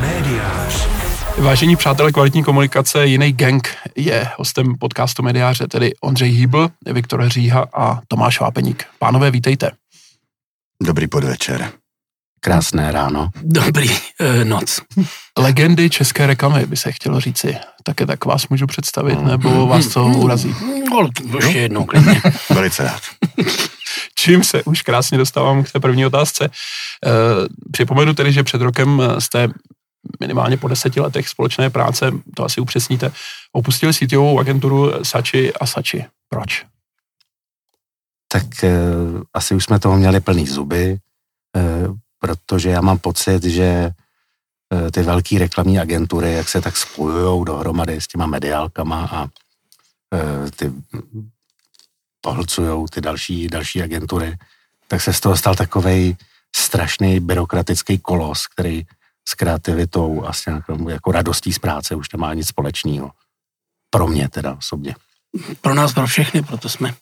Médiář. Vážení přátelé kvalitní komunikace, jiný gang je hostem podcastu Mediáře, tedy Ondřej Hýbl, Viktor Hříha a Tomáš Vápeník. Pánové, vítejte. Dobrý podvečer. Krásné ráno. Dobrý uh, noc. Legendy české reklamy by se chtělo říci. Také tak vás můžu představit, nebo vás to urazí. No, ještě jednou klidně. Velice rád. Čím se už krásně dostávám k té první otázce. E, připomenu tedy, že před rokem jste minimálně po deseti letech společné práce, to asi upřesníte, opustili síťovou agenturu Sači a Sači. Proč? Tak e, asi už jsme toho měli plný zuby, protože já mám pocit, že ty velké reklamní agentury, jak se tak spojují dohromady s těma mediálkama a ty pohlcují ty další, další agentury, tak se z toho stal takovej strašný byrokratický kolos, který s kreativitou a s nějakou jako radostí z práce už nemá nic společného. Pro mě teda osobně. Pro nás, pro všechny, proto jsme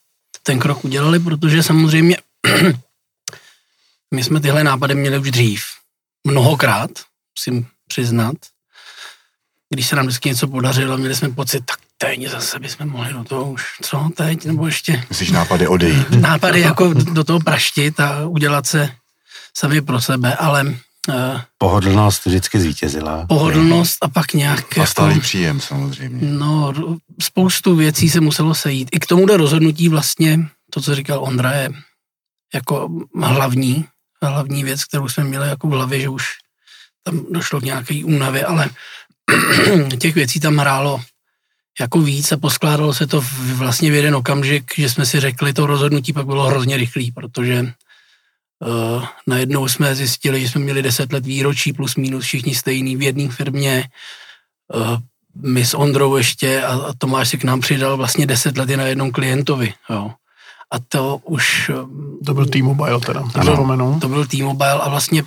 ten krok udělali, protože samozřejmě my jsme tyhle nápady měli už dřív. Mnohokrát, musím přiznat. Když se nám vždycky něco podařilo, měli jsme pocit, tak teď zase bychom mohli do toho už, co teď, nebo ještě... Myslíš nápady odejít? Nápady jako do toho praštit a udělat se sami pro sebe, ale... Uh, Pohodlnost vždycky zvítězila. Pohodlnost a pak nějak... A stálý jako, příjem samozřejmě. No, spoustu věcí se muselo sejít. I k tomuhle rozhodnutí vlastně, to, co říkal Ondra, je jako hlavní, hlavní věc, kterou jsme měli jako v hlavě, že už tam došlo k nějaké únavě, ale těch věcí tam hrálo jako víc a poskládalo se to vlastně v jeden okamžik, že jsme si řekli, to rozhodnutí pak bylo hrozně rychlý, protože uh, najednou jsme zjistili, že jsme měli deset let výročí plus minus všichni stejný v jedné firmě, uh, my s Ondrou ještě a, a Tomáš si k nám přidal vlastně deset let na jednom klientovi, jo. A to už... To byl T-Mobile teda, ano, to byl T-Mobile a vlastně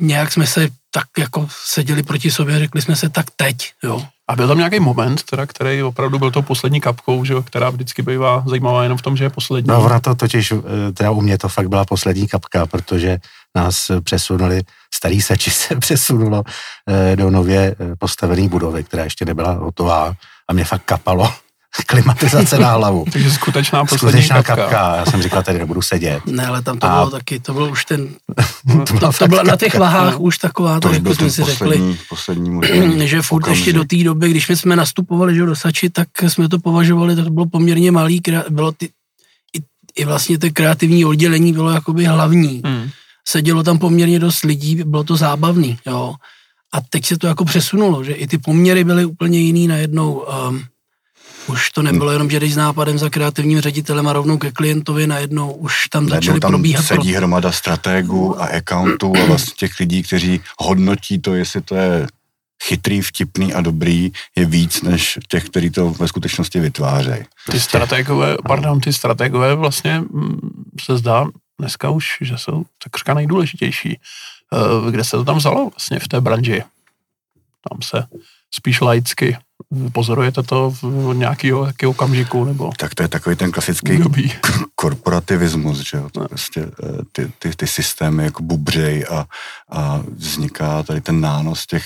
nějak jsme se tak jako seděli proti sobě a řekli jsme se tak teď, jo. A byl tam nějaký moment, teda, který opravdu byl to poslední kapkou, že, která vždycky bývá zajímavá jenom v tom, že je poslední. No ona to totiž, eh, teda u mě to fakt byla poslední kapka, protože nás přesunuli, starý seči se přesunulo eh, do nově eh, postavené budovy, která ještě nebyla hotová a mě fakt kapalo klimatizace na hlavu. Takže skutečná poslední skutečná kapka. kapka. Já jsem říkal, tady nebudu sedět. Ne, ale tam to a... bylo taky, to bylo už ten, to, to, to bylo na těch vahách už taková, to, jak jsme si řekli, poslední že furt okamžik. ještě do té doby, když my jsme nastupovali že do Sači, tak jsme to považovali, to bylo poměrně malý, bylo ty, i, i vlastně to kreativní oddělení bylo jakoby hlavní. Hmm. Sedělo tam poměrně dost lidí, bylo to zábavný, jo. A teď se to jako přesunulo, že i ty poměry byly úplně jiný najednou. Um, už to nebylo jenom, že jdeš s nápadem za kreativním ředitelem a rovnou ke klientovi, najednou už tam najednou začaly tam probíhat. sedí pro... hromada strategů a accountů a vlastně těch lidí, kteří hodnotí to, jestli to je chytrý, vtipný a dobrý je víc než těch, kteří to ve skutečnosti vytvářejí. Ty strategové, pardon, ty strategové vlastně mm, se zdá dneska už, že jsou takřka nejdůležitější. Eh, kde se to tam vzalo vlastně v té branži? Tam se spíš laicky Pozorujete to v nějakého okamžiku? Nebo tak to je takový ten klasický období. korporativismus, že jo? To no. prostě eh, ty, ty, ty systémy jako bubřej a, a vzniká tady ten nános těch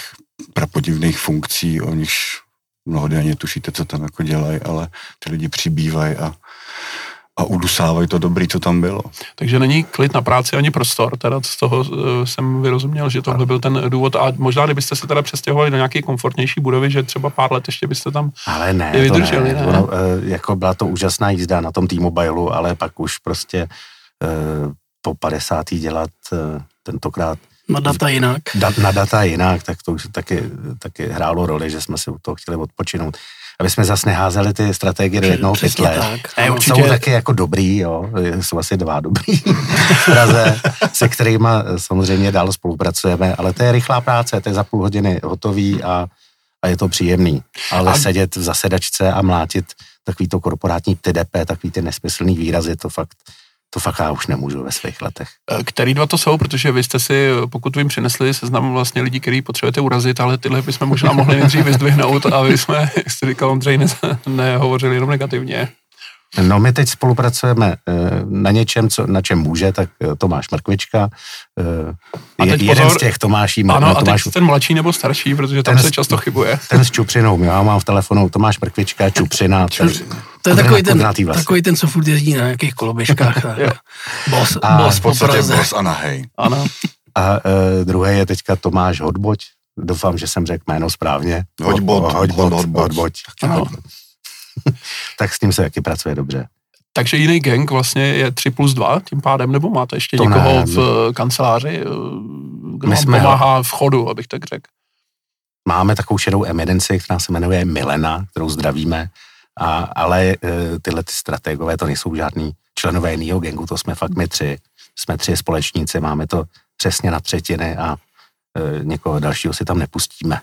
prapodivných funkcí, o nichž mnohdy ani tušíte, co tam jako dělají, ale ty lidi přibývají a a udusávají to dobrý, co tam bylo. Takže není klid na práci ani prostor, teda z toho uh, jsem vyrozuměl, že tohle byl ten důvod a možná, kdybyste se teda přestěhovali do nějaké komfortnější budovy, že třeba pár let ještě byste tam ale ne, vydrželi, to ne. ne? Ono, uh, jako byla to úžasná jízda na tom T-Mobileu, ale pak už prostě uh, po 50. dělat tentokrát na data jinak. Da, na data jinak, tak to už taky, taky hrálo roli, že jsme si u toho chtěli odpočinout aby jsme zase neházeli ty strategie do jednoho pytle. Ne, určitě... Jsou taky jako dobrý, jo, jsou asi dva dobrý v Praze, se kterými samozřejmě dál spolupracujeme, ale to je rychlá práce, to je za půl hodiny hotový a, a je to příjemný. Ale a... sedět v zasedačce a mlátit takový to korporátní TDP, takový ty nesmyslný výrazy, to fakt to fakt já už nemůžu ve svých letech. E, který dva to jsou, protože vy jste si, pokud vím, přinesli seznam vlastně lidí, který potřebujete urazit, ale tyhle bychom možná mohli nejdřív vyzdvihnout a vy jsme, jak jste říkal Ondřej, ne, nehovořili jenom negativně. No my teď spolupracujeme eh, na něčem, co, na čem může, tak Tomáš Mrkvička, A teď jeden pozor, z těch Tomáší. Ano, a Tomáš, teď ten mladší nebo starší, protože tam Ten se často chybuje. ten s Čupřinou, já mám v telefonu Tomáš Mrkvička, Čupřina. ten- To je ten takový ten, vlasy. takový ten, co furt jezdí na nějakých koloběžkách. Boss, A boss V po podstatě Praze. boss a nahej. Ano. A uh, druhý je teďka Tomáš Hodboť, doufám, že jsem řekl jméno správně. Hoďbot, Hodboť, hod- hodboť. Hodboť. Ano. tak s tím se taky pracuje dobře. Takže jiný gang vlastně je 3 plus 2 tím pádem, nebo máte ještě To někoho ne, v eh, kanceláři, eh, kdo My vám jsme- pomáhá v chodu, abych tak řekl. Máme takovou šedou evidenci, která se jmenuje Milena, kterou zdravíme, a, ale e, tyhle ty strategové to nejsou žádný členové jiného gangu, to jsme fakt my tři. Jsme tři společníci, máme to přesně na třetiny a e, někoho dalšího si tam nepustíme.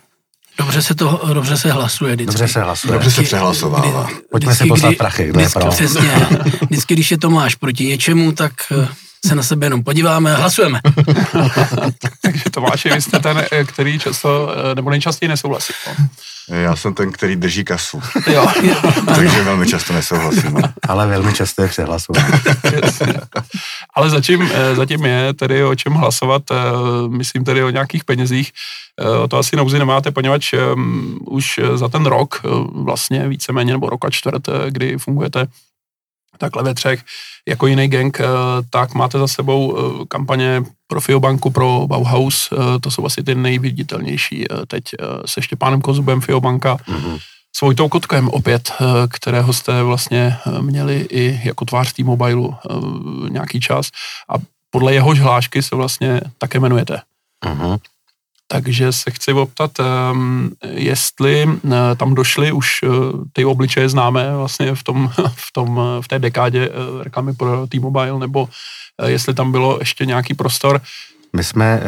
Dobře se to, dobře se hlasuje vždycky. Dobře se hlasuje. Dobře se přehlasovává. kdy- Pojďme si vždycky, poslat kdy- prachy, kdo je vždycky, pro. Přesně. Vždycky, když je Tomáš proti něčemu, tak eh, se na sebe jenom podíváme a hlasujeme. Takže Tomáši, vy jste ten, který často, nebo nejčastěji nesouhlasí. No. Já jsem ten, který drží kasu, Jo, takže velmi často nesouhlasím. Ale velmi často je přehlasován. jasně. Ale zatím, eh, zatím je tedy o čem hlasovat, eh, myslím tedy o nějakých penězích. Eh, O to asi nouzy nemáte, poněvadž už za ten rok, vlastně víceméně, nebo rok a čtvrt, kdy fungujete takhle ve třech, jako jiný gang, eh, tak máte za sebou eh, kampaně pro Fiobanku, pro Bauhaus, eh, to jsou asi ty nejviditelnější teď se Štěpánem Kozubem Fiobanka, Mhm. s Vojtou Kotkem opět, kterého jste vlastně měli i jako tvář T-Mobileu eh, nějaký čas a podle jehož hlášky se vlastně také jmenujete. Mhm. Takže se chci optat, um, jestli uh, tam došly už uh, ty obličeje známé vlastně v, tom, v, tom, uh, v té dekádě reklamy pro T-Mobile, nebo jestli tam bylo ještě nějaký prostor, My jsme,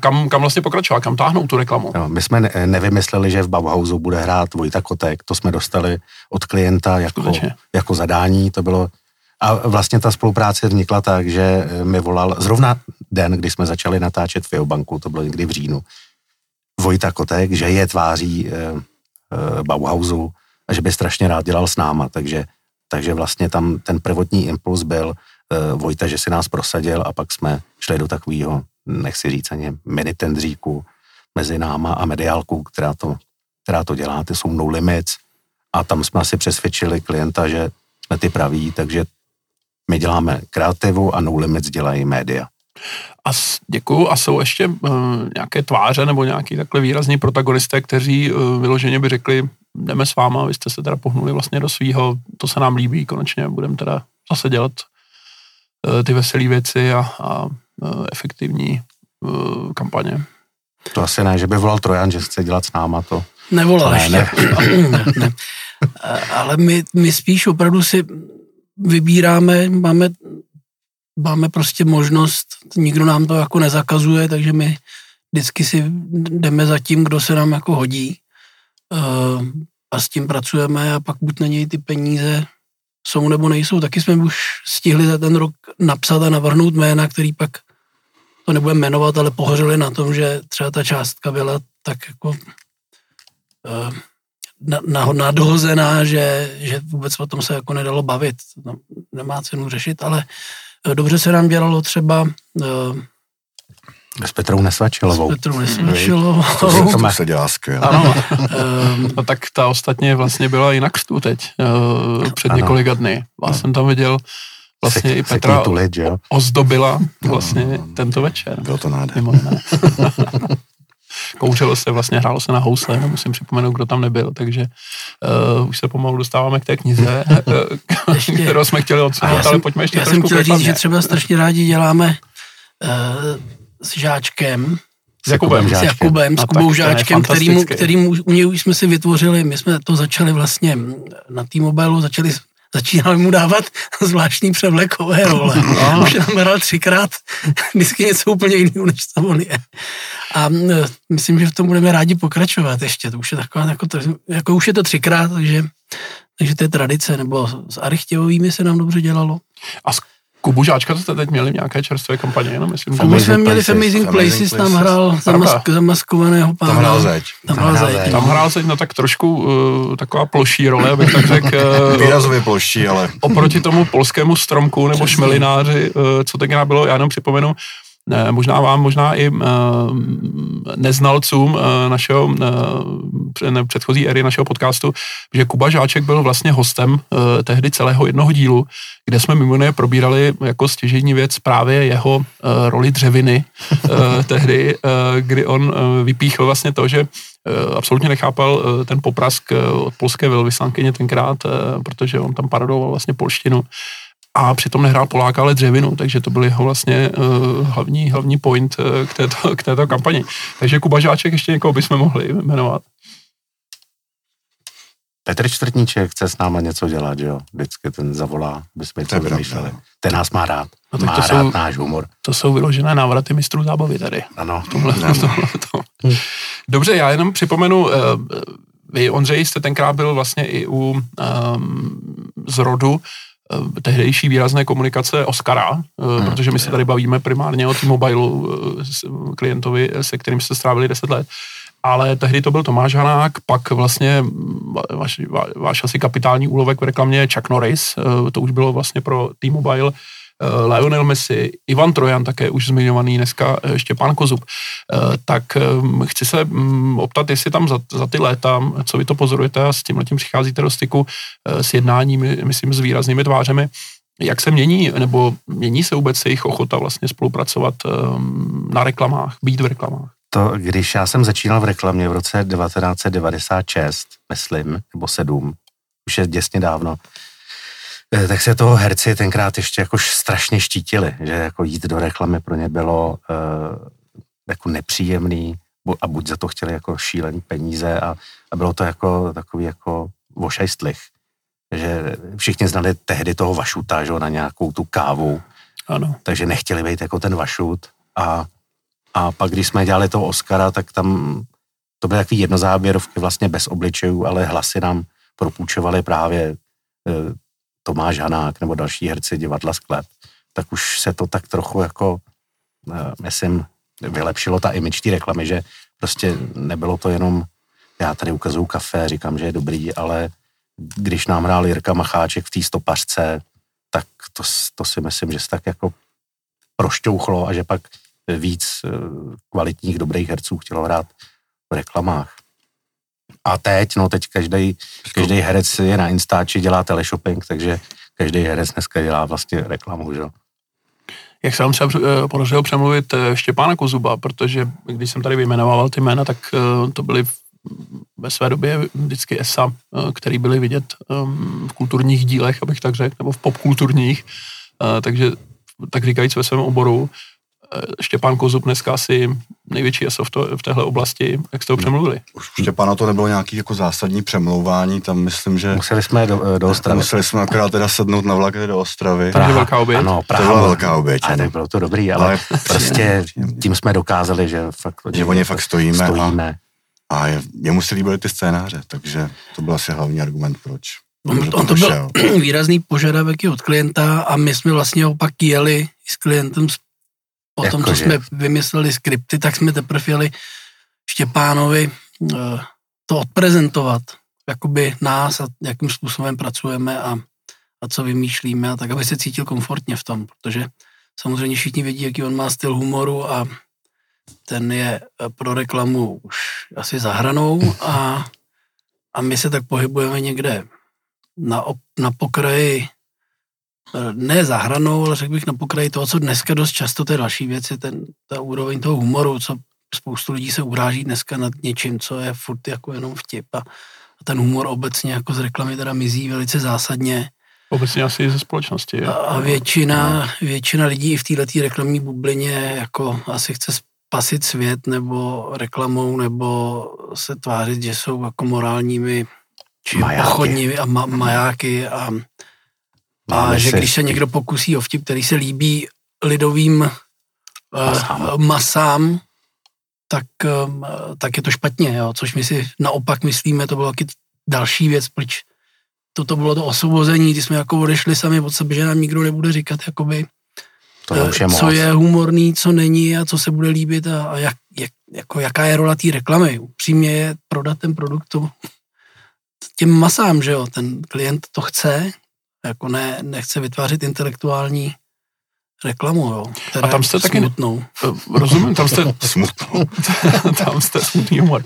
kam, kam vlastně pokračovat, kam táhnout tu reklamu. jo, my jsme ne, nevymysleli, že v Bauhausu bude hrát Vojta Kotek, to jsme dostali od klienta jako, Skutečně. jako zadání, to bylo a vlastně ta spolupráce vznikla tak, že eh, mi volal zrovna den, kdy jsme začali natáčet Fiobanku, to bylo někdy v říjnu, Vojta Kotek, že je tváří e, e, Bauhausu a že by strašně rád dělal s náma, takže, takže vlastně tam ten prvotní impuls byl e, Vojta, že si nás prosadil a pak jsme šli do takového, nechci říct ani mini tendříku mezi náma a mediálkou, která to, která to dělá, ty jsou no limits. A tam jsme asi přesvědčili klienta, že jsme ty praví, takže my děláme kreativu a no limits dělají média. A s, děkuju. A jsou ještě uh, nějaké tváře nebo nějaký takhle výrazní protagonisté, kteří uh, vyloženě by řekli, jdeme s váma, vy jste se teda pohnuli vlastně do svýho, to se nám líbí, konečně budeme teda zase dělat uh, ty veselé věci a, a uh, efektivní uh, kampaně. To asi ne, že by volal Trojan, že chce dělat s náma to. Nevolal ne, ještě. Ne, ne. A- Ale my, my spíš opravdu si vybíráme, máme, máme prostě možnost, nikdo nám to jako nezakazuje, takže my vždycky si jdeme za tím, kdo se nám jako hodí Eh, a s tím pracujeme a pak buď na něj ty peníze jsou nebo nejsou. Taky jsme už stihli za ten rok napsat a navrhnout jména, který pak to nebudeme jmenovat, ale pohořili na tom, že třeba ta částka byla tak jako eh, nadhozená, že, že vůbec o tom se jako nedalo bavit. No, nemá cenu řešit, ale eh, dobře se nám dělalo třeba uh, S Petrou Nesvačilovou. s Petrou Nesvačilovou. To, To má- to se dělá skvěle. Ano, Ehm, no tak ta ostatně vlastně byla i na křtu teď, uh, před Ano. několika dny. Já jsem tam viděl vlastně i Sek- Petra sekni tu lid, že jo? ozdobila vlastně tento večer. Bylo to nádherné. Kouřilo se, vlastně hrálo se na housle, nemusím připomenout, kdo tam nebyl, takže uh, už se pomalu dostáváme k té knize, Ještě. kterou jsme chtěli já ale jsem, pojďme ještě já jsem chtěl říct, že třeba strašně rádi děláme uh, s Žáčkem, S Jakubem. s. Jakubem, s No, Kubou Žáčkem, kterýmu, fantastické. kterýmu u něj už jsme si vytvořili, my jsme to začali vlastně na T-Mobilu, začali začínali mu dávat zvláštní převlekové role. No. Už nám hrál třikrát, vždycky něco úplně jiného, než to on je. A myslím, že v tom budeme rádi pokračovat ještě. To už je taková, jako, to, jako už je to třikrát, takže, takže to je tradice. Nebo s Arichtěvovými se nám dobře dělalo. A s Kubu Žáčka to jste teď měli v nějaké čerstvé kampaně, jenom myslím. Kubu jsme měli v Amazing Places, tam hrál zamask, zamaskovaného pána. Tam hrál zeď. Tam hrál zeď. Tam hrál zeď, no tak trošku uh, taková ploší role, abych tak řekl. Uh, Výrazově ploší, ale... Oproti tomu polskému stromku nebo šmelináři, uh, co tenkrát bylo, já jenom připomenu, možná vám, možná i neznalcům našeho předchozí éry našeho podcastu, že Kuba Žáček byl vlastně hostem tehdy celého jednoho dílu, kde jsme mimo jiné probírali jako stěžení věc právě jeho roli dřeviny tehdy, kdy on vypíchl vlastně to, že absolutně nechápal ten poprask od polské velvyslankyně tenkrát, protože on tam parodoval vlastně polštinu a přitom nehrál Poláka, ale dřevinu, takže to byl jeho vlastně uh, hlavní, hlavní point uh, k, této, k této kampani. Takže Kuba Žáček ještě někoho bychom mohli jmenovat. Petr Čtvrtníček chce s náma něco dělat, že jo? Vždycky ten zavolá, bychom něco vymýšleli. Ten nás má rád. No, má to rád jsou, náš humor. To jsou vyložené návraty mistrů zábavy tady. Ano. Tomhle, ano. Tomhle, to. Dobře, já jenom připomenu, uh, vy, Ondřej, jste tenkrát byl vlastně i u um, zrodu Eh, tehdejší výrazné komunikace Oscara, hmm. protože my se tady bavíme primárně o T-Mobile eh, klientovi, se kterým jste strávili 10 let. Ale tehdy to byl Tomáš Hanák, pak vlastně váš, váš asi kapitální úlovek v reklamě Chuck Norris, to už bylo vlastně pro T-Mobile Eh, Lionel Messi, Ivan Trojan, také už zmiňovaný dneska eh, Štěpán Kozub, eh, tak chci se mm, optat, jestli tam za, za ty léta, co vy to pozorujete a s tím letím přicházíte do styku s jednáními, myslím, s výraznými tvářemi, jak se mění, nebo mění se vůbec jejich ochota vlastně spolupracovat na reklamách, být v reklamách? To, když já jsem začínal v reklamě v roce 1996, myslím, nebo 7, už je děsně dávno, Eh, tak se toho herci tenkrát ještě jako strašně štítili, že jako jít do reklamy pro ně bylo uh, jako nepříjemný a buď za to chtěli jako šílený peníze a, a bylo to jako takový jako vošajstlich, že všichni znali tehdy toho vašuta, že na nějakou tu kávu, ano. takže nechtěli být jako ten vašut a, a pak když jsme dělali toho Oscara, tak tam to byly takový jednozáběrovky vlastně bez obličejů, ale hlasy nám propůjčovali právě eh, Tomáš Hanák nebo další herci divadla Sklep, tak už se to tak trochu jako, eh, myslím, vylepšilo ta image té reklamy, že prostě nebylo to jenom, já tady ukazuju kafe, říkám, že je dobrý, ale když nám hrál Jirka Macháček v té stopařce, tak to, to si myslím, že se tak jako prošťouchlo a že pak víc eh, kvalitních, dobrých herců chtělo hrát v reklamách. A teď, no teď každý, každý herec je na Instači, dělá teleshopping, takže každý herec dneska dělá vlastně reklamu, že Jak se vám třeba eh, podařilo přemluvit eh, Štěpána Kozuba, protože když jsem tady vyjmenoval ty jména, tak eh, to byly ve své době vždycky ESA, který byly vidět ehm, v kulturních dílech, abych tak řekl, nebo v popkulturních, takže tak říkajíc ve svém oboru. Eh, Štěpán Kozub dneska asi největší ESO v, to, v téhle oblasti. Jak jste ho přemluvili? Už Štěpána to nebylo nějaký jako zásadní přemlouvání, tam myslím, že... Museli jsme do, do Ostravy. Museli jsme akorát teda sednout na vlak do Ostravy. Praha, velká oběť? Ano, Praha, to byla velká oběť. Ale tak bylo to dobrý, ale, ale prostě tím jsme dokázali, že fakt... Že o ně fakt stojíme. stojíme. A, a je, jemu se líbily ty scénáře, takže to byl asi hlavní argument, proč. On, on to byl výrazný požadavek od klienta a my jsme vlastně opak jeli s klientem Potom, jako co že... jsme vymysleli skripty, tak jsme teprve jeli Štěpánovi uh, to odprezentovat, jakoby nás a jakým způsobem pracujeme a, a co vymýšlíme, a tak, aby se cítil komfortně v tom, protože samozřejmě všichni vědí, jaký on má styl humoru a ten je eh, pro reklamu už asi zahranou a, a my se tak pohybujeme někde na, op, na pokraji ne za hranou, ale řekl bych na pokraji toho, co dneska dost často, to je další věc, je ten, ta úroveň toho humoru, co spoustu lidí se uráží dneska nad něčím, co je furt jako jenom vtip a, a ten humor obecně jako z reklamy teda mizí velice zásadně. Obecně asi i ze společnosti. A, a většina, většina lidí v této reklamní bublině jako asi chce spasit svět nebo reklamou, nebo se tvářit, že jsou jako morálními či majáky. pochodními a ma, majáky a a že když se někdo pokusí o vtip, který se líbí lidovým uh, masám, masám tak, um, tak je to špatně, jo? což my si naopak myslíme, to bylo taky další věc, proč toto bylo to osvobození, kdy jsme jako odešli sami od sebe, že nám nikdo nebude říkat, jakoby, To je už je co moc. je humorný, co není a co se bude líbit a, a jak, jak, jako jaká je rola té reklamy. Upřímně je prodat ten produkt tomu- těm masám, že jo, ten klient to chce, jako ne, nechce vytvářet intelektuální reklamu, jo. která A tam jste taky- smutnou. Eh, Rozumím, tam jste, Smutnou. tam jste smutný humor.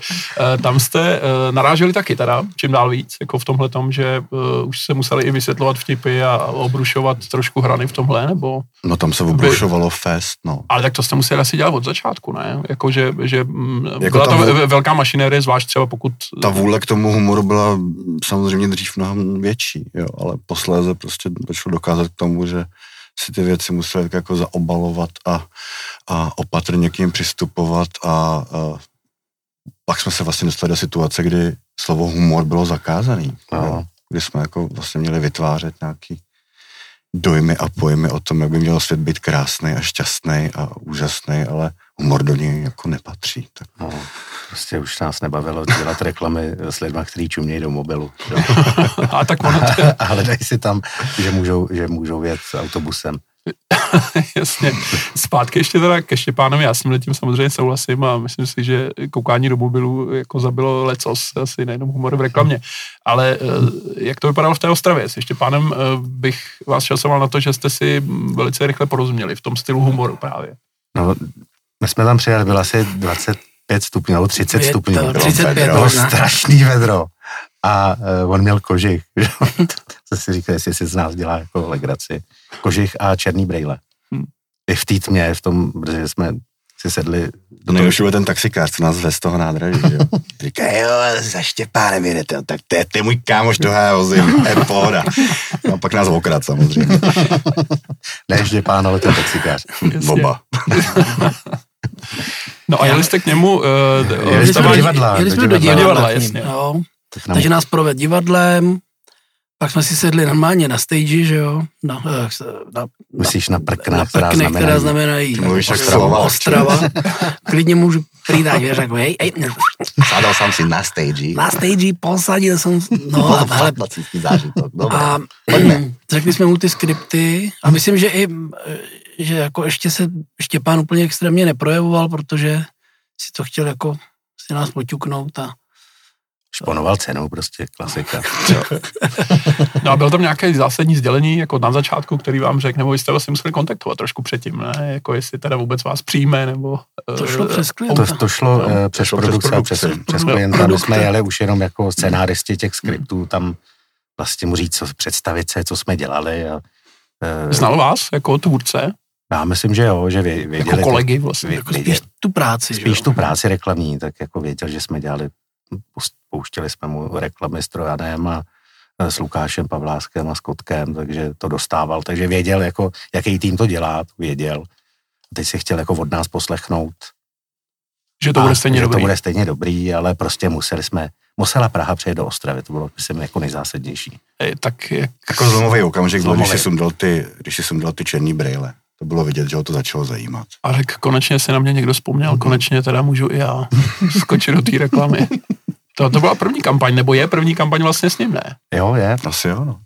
Eh, Tam jste eh, naráželi taky teda, čím dál víc, jako v tomhle tom, že už se museli i vysvětlovat vtipy a obrušovat trošku hrany v tomhle, nebo... No tam se obrušovalo fest, no. Ale tak to jste museli asi dělat od začátku, ne? Jako, že, že mm, Jako byla to vů- ve- velká mašinérie, zvlášť třeba pokud... Ta vůle k tomu humoru byla samozřejmě dřív mnohem větší, jo, ale posléze prostě došlo dokázat k tomu, že si ty věci museli tak jako zaobalovat a, a opatrně k ním přistupovat a, a pak jsme se vlastně dostali do situace, kdy slovo humor bylo zakázaný. No. Kdy jsme jako vlastně měli vytvářet nějaký dojmy a pojmy o tom, jak by měl svět být krásný a šťastný a úžasný, ale humor do něj jako nepatří. Tak No, prostě už nás nebavilo dělat reklamy s lidmi, kteří čumějí do mobilu. A tak ono to je, A hledají si tam, že můžou, že můžou jet autobusem. jasně. Zpátky ještě teda ke Štěpánovi, já s tím tím samozřejmě souhlasím a myslím si, že koukání do mobilu jako zabilo lecos, asi nejenom humor v reklamě. Ale eh, jak to vypadalo v té Ostravě? S Štěpánem eh, bych vás časoval na to, že jste si velice rychle porozuměli v tom stylu humoru právě. No, my jsme tam přijeli, bylo asi 25 stupňů, nebo 30 Je to stupňů. Bylo 35 vedro, možná. strašný vedro. A uh, on měl kožich. to si říkal, jestli si z nás dělá jako legraci. Kožich a černý brejle. Hmm. I v té tmě, v tom, protože jsme si sedli To nejlepší byl ten taxikář, co nás vez z toho nádraží, jo. Říká, jo, za Štěpánem jedete, tak to je, to je můj kámoš, toho já vozím, je pohoda. A pak nás okrad samozřejmě. ne Štěpán, ale ten taxikář. Jasně. Oba. No a jeli jste k němu uh, Jeli jsme do divadla. Jeli jsme do do divadla. divadla, divadla, jasně. jo. Nám, Takže nás proved divadlem, pak jsme si sedli normálně na stage, že jo, na, eh, na, myslíš na prkna, na která prkny, znamená, která znamenají mluvíš jak Ostrava. Ostrava. Klidně můžu přijít že řekl, hej, hej, Sadal jsem si na stage. na stage posadil jsem, no a hele, zážitok. a řekli jsme mu ty skripty a myslím, že i, eh, že jako ještě se Štěpán úplně extrémně neprojevoval, protože si to chtěl jako si nás poťuknout a šponoval cenou, prostě klasika. No a byl tam nějaké zásadní sdělení jako na začátku, který vám řekl, nebo vy jste vlastně museli kontaktovat trošku předtím, ne? Jako jestli teda vůbec vás přijme, nebo... to eh, šlo přes klienta. To, to šlo No, no, přes šlo přes produkce, produkci. přes, přes No, klienta. My jsme jeli už jenom jako scenáristi těch skriptů, tam vlastně mu říct, co, představit se, co jsme dělali. A, eh, Znal vás jako tvůrce, já myslím, že jo, že vě, věděli. jako kolegy vlastně. vě- Jako spíš tu práci, spíš jo. tu práci reklamní, tak jako věděl, že jsme dělali, pouštěli jsme mu reklamy s Trojanem a s Lukášem Pavláskem a s Kotkem, takže to dostával, takže věděl, jako, jaký tým to dělá, to věděl. A teď si chtěl jako od nás poslechnout, Že to a, bude stejně že dobrý. to bude stejně dobrý, ale prostě museli jsme, musela Praha přijet do Ostravy, to bylo, myslím, jako nejzásadnější. Ej, Tak jak, Jako zlomový okamžik byl, když si sundal ty, když si sundal ty černý brejle. To bylo vidět, že ho to začalo zajímat. a řekl, konečně si na mě někdo vzpomněl, konečně teda můžu i já skočit do té reklamy. To, to byla první kampaň, nebo je první kampaň vlastně s ním, ne? Jo, je. Asi jo, no.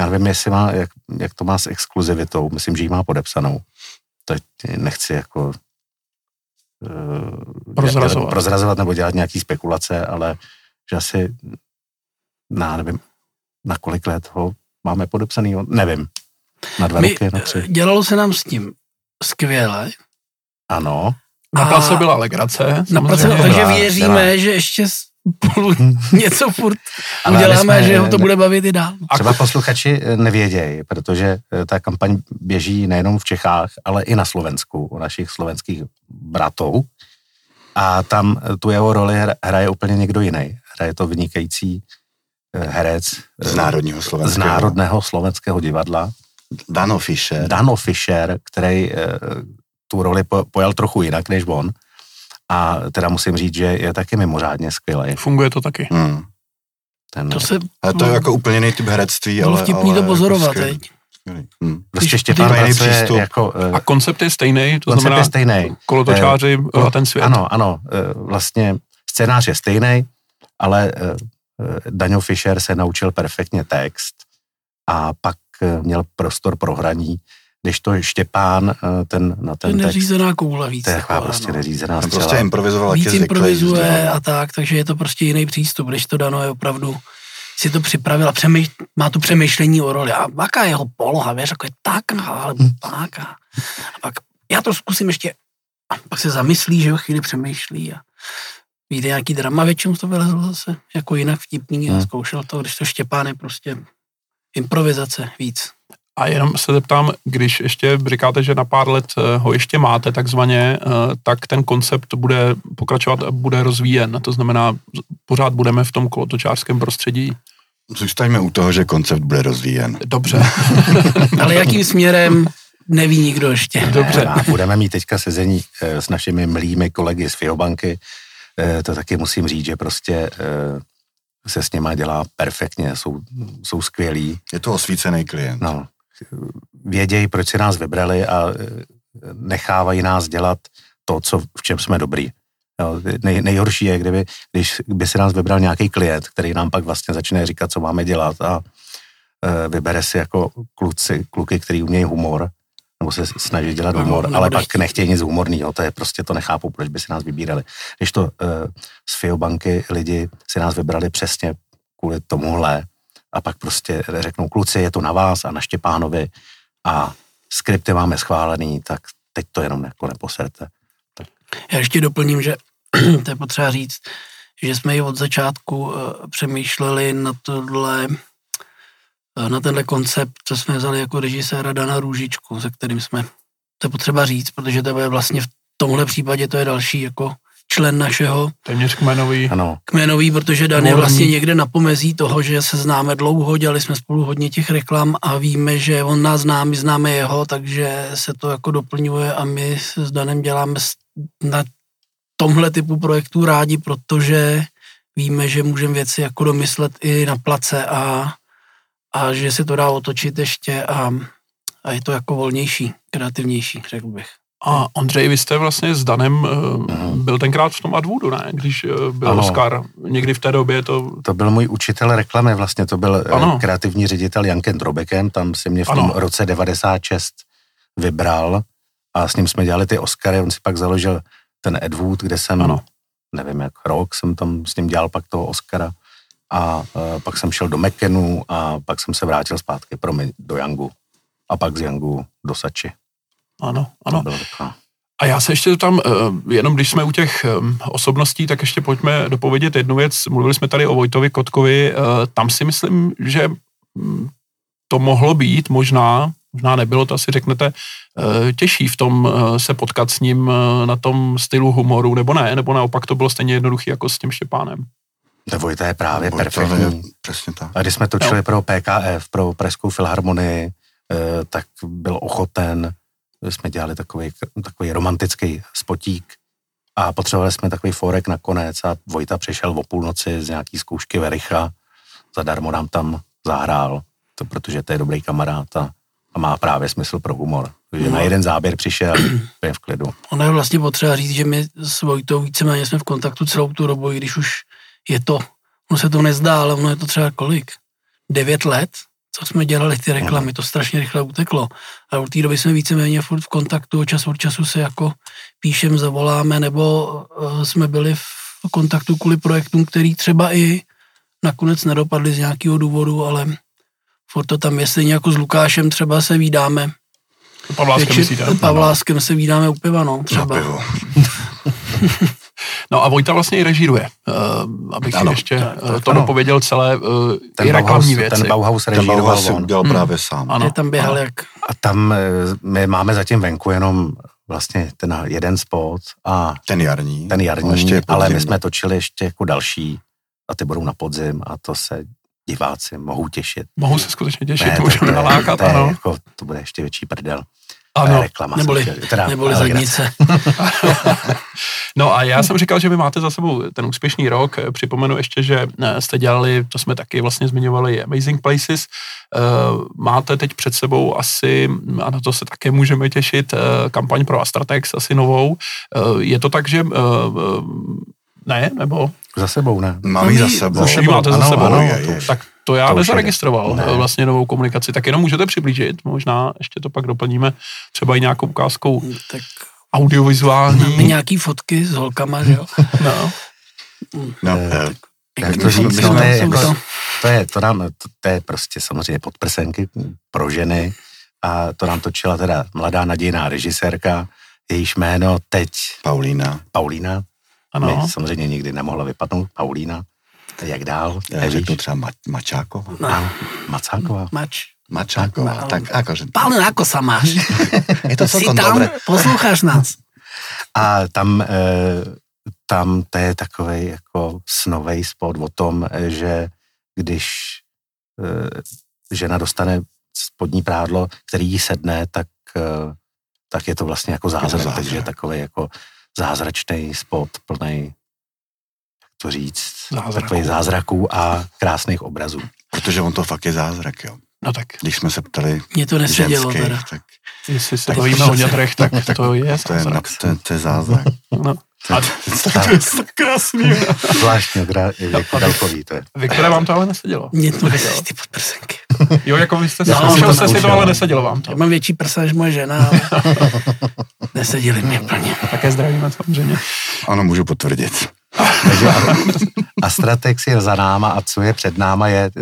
Já nevím, jestli má, jak, jak to má s exkluzivitou, myslím, že ji má podepsanou. To nechci jako uh, Prozrazovat. prozrazovat nebo dělat nějaký spekulace, ale že asi, na, nevím, na kolik let ho máme podepsaný, nevím. Na dva My, roky, na tři. eh, dělalo se nám s tím skvěle. Ano, Na A- place byla legrace, Na place, samozřejmě. takže věříme, byla. že ještě spolu něco furt Ale uděláme, jsme- že ho to bude bavit i dál. A- Třeba posluchači eh, nevědějí, protože eh, ta kampaň běží nejenom v Čechách, ale i na Slovensku, u našich slovenských bratou. A tam eh, tu jeho roli hra- hraje úplně někdo jiný. Hraje to vynikající herec Z národního z slovenského. Národného slovenského divadla, Dano Fischer. Dano Fischer, který tu roli po- pojal trochu jinak než on. A teda musím říct, že je taky mimořádně skvělý. Funguje to taky. Hmm. Ten, To se Ale to je jako úplně jiný typ herectví, bylo ale... vtipný ale to pozorovat Jako skvělý, skvělý. Hmm. prostě když- Štěpán když- pracuje přístup. jako... eh, A koncept je stejný, to koncept znamená je stejný. kolotočáři a ten svět. Ano, ano, eh, vlastně scénář je stejný, ale eh, Daňo Fischer se naučil perfektně text a pak měl prostor pro hraní, když to Štěpán ten na ten text... neřízená koule víc. To je taková prostě no. neřízená střela. prostě improvizoval, Víc improvizuje a tak, takže je to prostě jiný přístup, když to Dano je opravdu si to připravil a přemýš, má tu přemýšlení o roli. A jaká je jeho poloha, víš, jako je tak, ale tak. A, a pak já to zkusím ještě. A pak se zamyslí, že ho chvíli přemýšlí a vyjde nějaký drama, většinou to vylezlo zase jako jinak vtipný a hmm. zkoušel to, když to Štěpán je prostě improvizace víc. A jenom se zeptám, když ještě říkáte, že na pár let eh, ho ještě máte takzvaně, eh, tak ten koncept bude pokračovat a bude rozvíjen. To znamená, pořád budeme v tom kolotočářském prostředí. Zůstaňme u toho, že koncept bude rozvíjen. Dobře. Ale jakým směrem, neví nikdo ještě. Dobře. A budeme mít teďka sezení eh, s našimi milými kolegy z Fiobanky. To taky musím říct, že prostě se s něma dělá perfektně, jsou, jsou skvělí. Je to osvícený klient. No, vědějí, proč si nás vybrali a e, nechávají nás dělat to, co, v čem jsme dobrý. Jo, nej, nejhorší je, kdyby, když by si nás vybral nějaký klient, který nám pak vlastně začne říkat, co máme dělat a e, vybere si jako kluci, kluky, který umějí humor, nebo se snaží dělat humor, no, ale pak nechtějí nic humorného, to je prostě, to nechápu, proč by si nás vybírali. Když to e, z Fiobanky lidi si nás vybrali přesně kvůli tomuhle, a pak prostě řeknou kluci, je to na vás a na Štěpánovi a skripty máme schválený, tak teď to jenom jako neposerte. Tak. Já ještě doplním, že to je potřeba říct, že jsme i od začátku uh, přemýšleli na tohle, uh, na tenhle koncept, co jsme vzali jako režiséra Dana Růžičku, se kterým jsme, to je potřeba říct, protože to je vlastně v tomhle případě to je další jako člen našeho. Téměř kmenový. Ano. Kmenový, protože Dan je vlastně někde na pomezí toho, že se známe dlouho, dělali jsme spolu hodně těch reklam a víme, že on nás zná, my známe jeho, takže se to jako doplňuje a my s Danem děláme na tomhle typu projektů rádi, protože víme, že můžeme věci jako domyslet i na place a, a že se to dá otočit ještě a, a je to jako volnější, kreativnější, řekl bych. A Ondřej, vy jste vlastně s Danem uh, byl tenkrát v tom Adwoodu, ne? Když uh, byl ano. Oscar. Někdy v té době to... To byl můj učitel reklamy, vlastně to byl eh, ano. kreativní ředitel Janken Drobeken, tam si mě v tom ano. roce 96 vybral a s ním jsme dělali ty Oscary, on si pak založil ten Edwood, kde jsem, ano. nevím jak rok, jsem tam s ním dělal pak toho Oscara a uh, pak jsem šel do Mekenu a pak jsem se vrátil zpátky pro mě do Yangu a pak z Yangu do Sači. Ano, ano. A já se ještě tam, eh, jenom když jsme u těch eh, osobností, tak ještě pojďme dopovědět jednu věc. Mluvili jsme tady o Vojtovi Kotkovi, eh, tam si myslím, že hm, to mohlo být možná, možná nebylo, to asi řeknete, těžší v tom se potkat s ním na tom stylu humoru, nebo ne, nebo naopak to bylo stejně jednoduché jako s tím Štěpánem. To Vojta je právě Vojta perfektní. Je přesně tak. A když jsme točili jo. pro PKF, pro Pražskou filharmonii, tak byl ochoten jsme dělali takový, takový romantický spotík a potřebovali jsme takový forek nakonec a Vojta přišel o půlnoci z nějaký zkoušky Vericha, zadarmo nám tam zahrál, to, protože to je dobrý kamarád a, a má právě smysl pro humor. Takže no. na jeden záběr přišel je v klidu. Ono je vlastně potřeba říct, že my s Vojtou víceméně jsme v kontaktu celou tu dobu, i když už je to, ono se to nezdá, ale ono je to třeba kolik? Devět let, co jsme dělali ty reklamy, to strašně rychle uteklo. A od té doby jsme víceméně furt v kontaktu, čas od času se jako píšem, zavoláme, nebo uh, jsme byli v kontaktu kvůli projektům, který třeba i nakonec nedopadly z nějakého důvodu, ale furt to tam je stejně jako s Lukášem třeba se vídáme. Pavláskem, Pavláskem se vídáme u piva, no, třeba. No a Vojta vlastně i režíruje, uh, abych ano, si ještě uh, to dopověděl celé uh, ten i reklamní věci. Ten Bauhaus režíroval ten Bauhaus si udělal hmm. právě sám. Ano, je tam běhal ano. jak... A tam my máme zatím venku jenom vlastně ten jeden spot a... Ten jarní. Ten jarní, ještě ale my jsme točili ještě jako další a ty budou na podzim a to se diváci mohou těšit. Mohou se skutečně těšit, ne, můžeme nalákat, to, ano. Jako, to bude ještě větší prdel. Ano, reklama. Neboli, teda, neboli zadnice. no a já jsem říkal, že vy máte za sebou ten úspěšný rok. Připomenu ještě, že eh, jste dělali, to jsme taky vlastně zmiňovali, Amazing Places. Eh, máte teď před sebou asi, a na to se také můžeme těšit, eh, kampaň pro Astratex, asi novou. Je to tak, že ne, nebo? Za sebou, ne? Mám ji za sebou. Už ji máte za Ano, sebou. ano, no, to už- tak to já to nezaregistroval ne. Vlastně novou komunikaci. Tak jenom můžete přiblížit, možná ještě to pak doplníme třeba i nějakou ukázkou Tak audiovizuální. máme nějaký fotky s holkama, že jo? No. No, Eh, Jak My to říct, my no, to jsme- je, jako, to- to, je, to, nám, to, to je prostě samozřejmě podprsenky pro ženy a to nám točila teda mladá nadějná režisérka, jejíž jméno teď Paulína. Paulína, Ano. mi samozřejmě nikdy nemohla vypadnout, Paulína, jak dál, Já nevíš? řeknu třeba Ma- Mačáková. A Macáková. Mač. Mačáková, No. tak jakože... Pálin, ako sa máš? Je to celkom tam? dobré. Posloucháš nás? A tam, e, tam to je takový jako snovej spot o tom, eh, že když e, žena dostane spodní prádlo, který jí sedne, tak, e, tak je to vlastně jako zázrak, zázrak. takže je takový jako zázračný spot plný, to říct, Zázraků. takový zázraků a krásných obrazů. Protože on to fakt je zázrak, jo. no tak, Když jsme se ptali Mně to nesedělo ženských, teda. tak jestli se Tak bavíme to- o dětrech, tak to je to je, zázrak. to, je, to je zázrak. No. A to je tak krásný. Zvláštně gra- jako dálkový to je. Viktore, vám to ale nesedělo. Mně to nesedí ty podprsenky. Jo, jako vy jste, No, no, to jste si to, ale nesedělo vám to. Já mám větší prsa než moje žena, ale neseděli mě plně. Také zdravíme samozřejmě. Ano, můžu potvrdit. Takže a, a Stratex je za náma a co je před náma je, eh,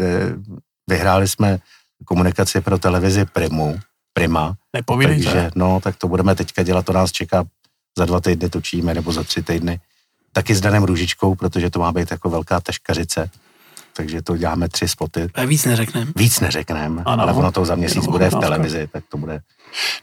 vyhráli jsme komunikaci pro televizi Primu, Prima, Nepovídejte. takže no, tak to budeme teďka dělat, to nás čeká, za dva týdny točíme, nebo za tři týdny, taky s Danem Růžičkou, protože to má být jako velká taškařice, takže to děláme tři spoty. A víc neřeknem. Víc neřekneme, ale ono to za měsíc bude v televizi, tak to bude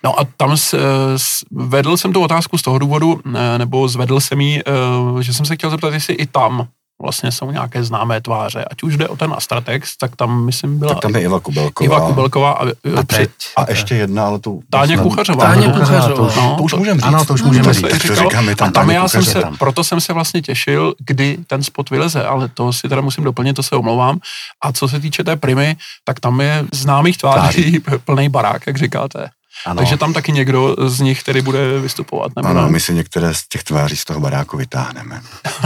No a tam s, s, vedl jsem tu otázku z toho důvodu, eh, nebo zvedl jsem ji, eh, že jsem se chtěl zeptat, jestli i tam vlastně jsou nějaké známé tváře. Ať už jde o ten Astratex, tak tam myslím byla Tak tam je Iva Kubelková. Iva Kubelková a, A při, teď, A ještě jedna, ale tu... Táně Kuchařová. Táně. Kuchařová. to, No, To už můžeme říct. ano, to už můžeme říct. Tak to říkal. říkám, je tam a tam já jsem se, tam. proto jsem se vlastně těšil, kdy ten spot vyleze, ale to si teda musím doplnit, to se omlouvám. A co se týče té primy, tak tam je známých tváří plný barák, jak říkáte. Ano. Takže tam taky někdo z nich tedy bude vystupovat, nebo Ano, ne? my si některé z těch tváří z toho baráku vytáhneme.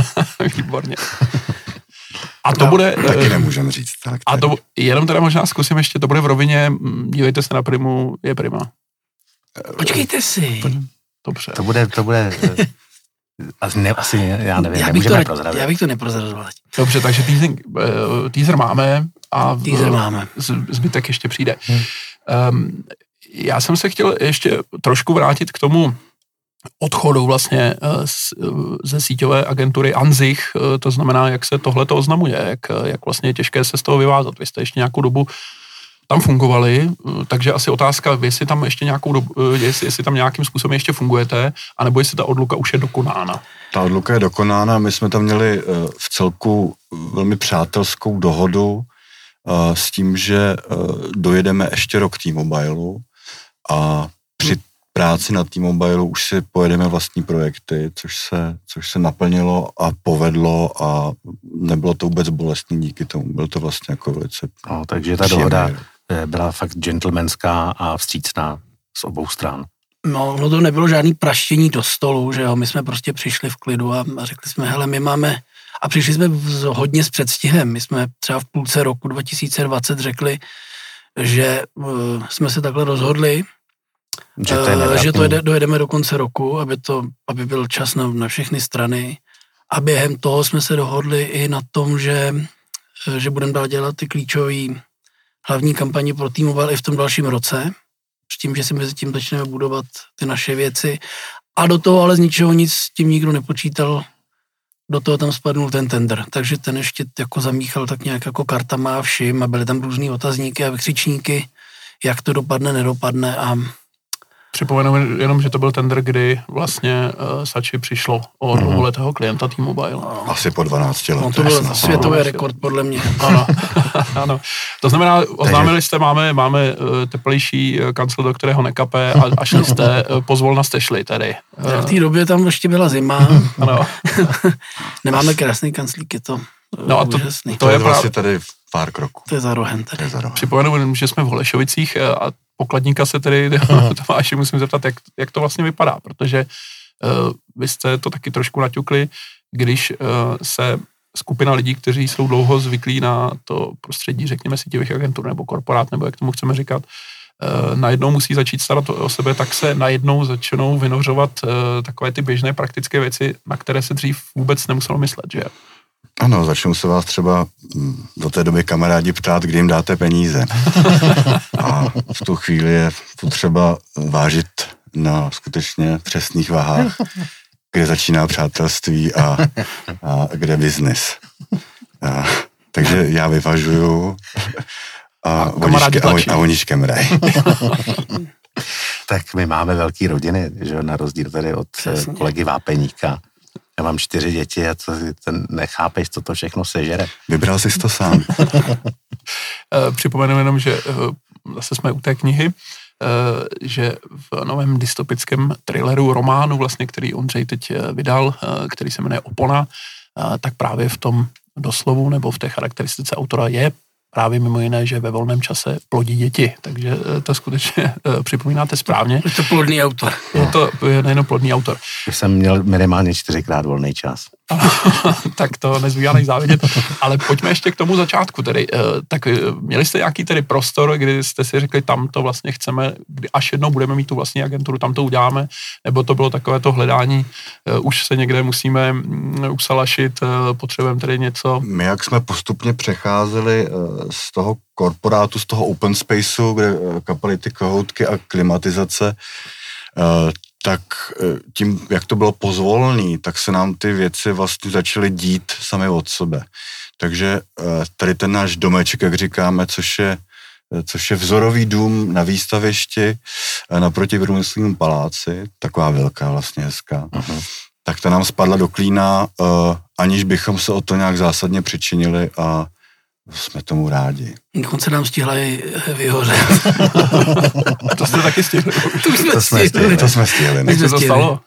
Výborně. A to bude... Taky eh, nemůžeme říct. Tak A to jenom teda možná zkusím ještě, to bude v rovině, dívejte se na primu, je prima. Počkejte si. Dobře. No, To bude, to bude, eh, asi, ne, asi já nevím, Já bych, to, nemůžeme ne, prozradit. já bych to neprozrazoval. Dobře, takže teaser, teaser máme a Teaser máme. z- zbytek ještě přijde. Um, já jsem se chtěl ještě trošku vrátit k tomu odchodu vlastně eh, eh, ze síťové agentury Anzich, eh, to znamená, jak se tohle to oznamuje, jak, jak vlastně je těžké se z toho vyvázat. Vy jste ještě nějakou dobu tam fungovali, takže asi otázka, jestli tam ještě nějakou dobu, jestli, jestli tam nějakým způsobem ještě fungujete, anebo jestli ta odluka už je dokonána. Ta odluka je dokonána, my jsme tam měli v celku velmi přátelskou dohodu s tím, že dojedeme ještě rok T-Mobileu a při práci na T-Mobileu už si pojedeme vlastní projekty, což se, což se naplnilo a povedlo a nebylo to vůbec bolestný díky tomu. Bylo to vlastně jako velice No, takže ta dohoda eh, byla fakt gentlemanská a vstřícná z obou stran. No, no to nebylo žádný praštění do stolu, že jo, my jsme prostě přišli v klidu a, a řekli jsme, hele, my máme, a přišli jsme v, hodně s předstihem, my jsme třeba v půlce roku 2020 řekli, že uh, jsme se takhle rozhodli, Že to je eh, že to jede, dojedeme do konce roku, aby, to, aby byl čas na, na všechny strany. A během toho jsme se dohodli i na tom, že, eh, že budeme dál dělat ty klíčové hlavní kampaně pro T-Mobile i v tom dalším roce, s tím, že si mezi tím začneme budovat ty naše věci. A do toho ale z ničeho nic s tím nikdo nepočítal. Do toho tam spadnul ten tender, takže ten ještě jako zamíchal tak nějak jako kartama a všim a byly tam různý otazníky a vykřičníky, jak to dopadne, nedopadne a Připomenu jenom, že to byl tender, kdy vlastně uh, Sači přišlo o dlouholetého klienta T-Mobile. asi po 12 letech. on to byl snad. světový no. rekord podle mě. Ano, ano. To znamená, oznámili jste, máme, máme uh, teplejší uh, kancel, do kterého nekape a, a šli jste, pozvolna jste šli tedy. V té době tam ještě byla zima, Ano. nemáme krásný kanclík, je to No no a to-. To To je vlastně tady pár kroků. To je za rohem To tady. je za rohem. Připomenu, že jsme v Holešovicích eh, a pokladníka se tedy, Tomáši, musím zeptat, jak, jak to vlastně vypadá, protože uh, vy jste to taky trošku naťukli, když uh, se skupina lidí, kteří jsou dlouho zvyklí na to prostředí, řekněme, síťových agentur nebo korporát, nebo jak tomu chceme říkat, eh, najednou musí začít starat o sebe, tak se najednou začnou vynořovat takové ty běžné praktické věci, na které se dřív vůbec nemuselo myslet, že? Ano, začnou se vás třeba mm, do té doby kamarádi ptát, kdy jim dáte peníze. A v tu chvíli je potřeba vážit na skutečně přesných váhách, kde začíná přátelství a, a kde biznis. A, takže já vyvažuju a, a, voničke, a, a oni škemraj. tak my máme velký rodiny, že na rozdíl tady od eh, Přesně. kolegy Vápeníka. Já mám čtyři děti a to, ten nechápeš, co to všechno sežere. Vybral jsi to sám. Eh, připomenu jenom, že eh, zase jsme u té knihy, že v novém dystopickém thrilleru, románu, vlastně, který Ondřej teď vydal, který se jmenuje Opona, tak právě v tom doslovu nebo v té charakteristice autora je právě mimo jiné, že ve volném čase plodí děti, takže eh, to skutečně eh, připomínáte správně. Je to plodný autor. Je to nejenom plodný autor. Jsem měl minimálně čtyřikrát volný čas. tak to nezbývá než závidět. Ale pojďme ještě k tomu začátku. Tedy, eh, tak měli jste nějaký tedy prostor, kdy jste si řekli, tam to vlastně chceme, kdy až jednou budeme mít tu vlastní agenturu, tam to uděláme, nebo to bylo takové to hledání, už se někde musíme mm, usalašit, potřebujeme tedy něco. My, jak jsme postupně přecházeli z toho korporátu, z toho open spaceu, kde eh, kapaly ty kohoutky a klimatizace, eh, tak eh, tím, jak to bylo pozvolný, tak se nám ty věci vlastně začaly dít sami od sebe. Takže tady ten náš domeček, jak říkáme, což je, což je vzorový dům na výstavišti naproti průmyslovému paláci, taková velká vlastně hezká, uh-huh. tak ta nám spadla do klína, aniž bychom se o to nějak zásadně přičinili a jsme tomu rádi. Dokonce nám stihla i vyhořet. to jste taky stihli. To, jsme to jsme stihli. To jsme stihli. Jak se to stalo?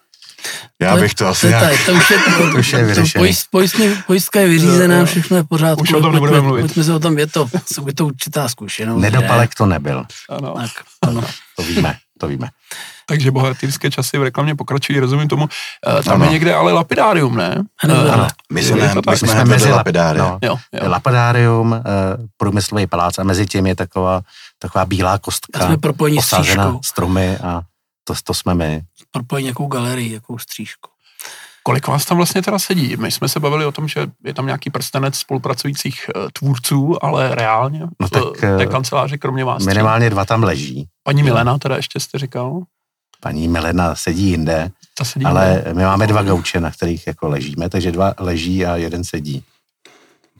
Já bych to asi to, nějak... To, to už je, to, to už je vyřešené. Pojist, pojistně, pojistka je vyřízená, všechno je v pořádku. Už o tom nebudeme mluvit. Pojďme se o tom, je to, je to určitá zkušenost. Nedopalek to nebyl. Ano. Tak, ano. To víme, to víme. Takže bohatýrské časy v reklamě pokračují, rozumím tomu. Uh, tam ano. je někde ale lapidárium, ne? Ano, uh, ano. My jsme, my jsme mezi lapidárium. No, jo, jo. Lapidárium, uh, průmyslový palác a mezi tím je taková, taková bílá kostka. A jsme osázená stromy a to, to jsme my. Propojení nějakou galerii, jakou střížku. Kolik vás tam vlastně teda sedí? My jsme se bavili o tom, že je tam nějaký prstenec spolupracujících tvůrců, ale reálně no tak, v té kanceláři kromě vás. Minimálně dva tam leží. Paní Milena teda ještě jste říkal? Paní Milena sedí jinde, sedí ale jinde. my máme dva gauče, na kterých jako ležíme, takže dva leží a jeden sedí.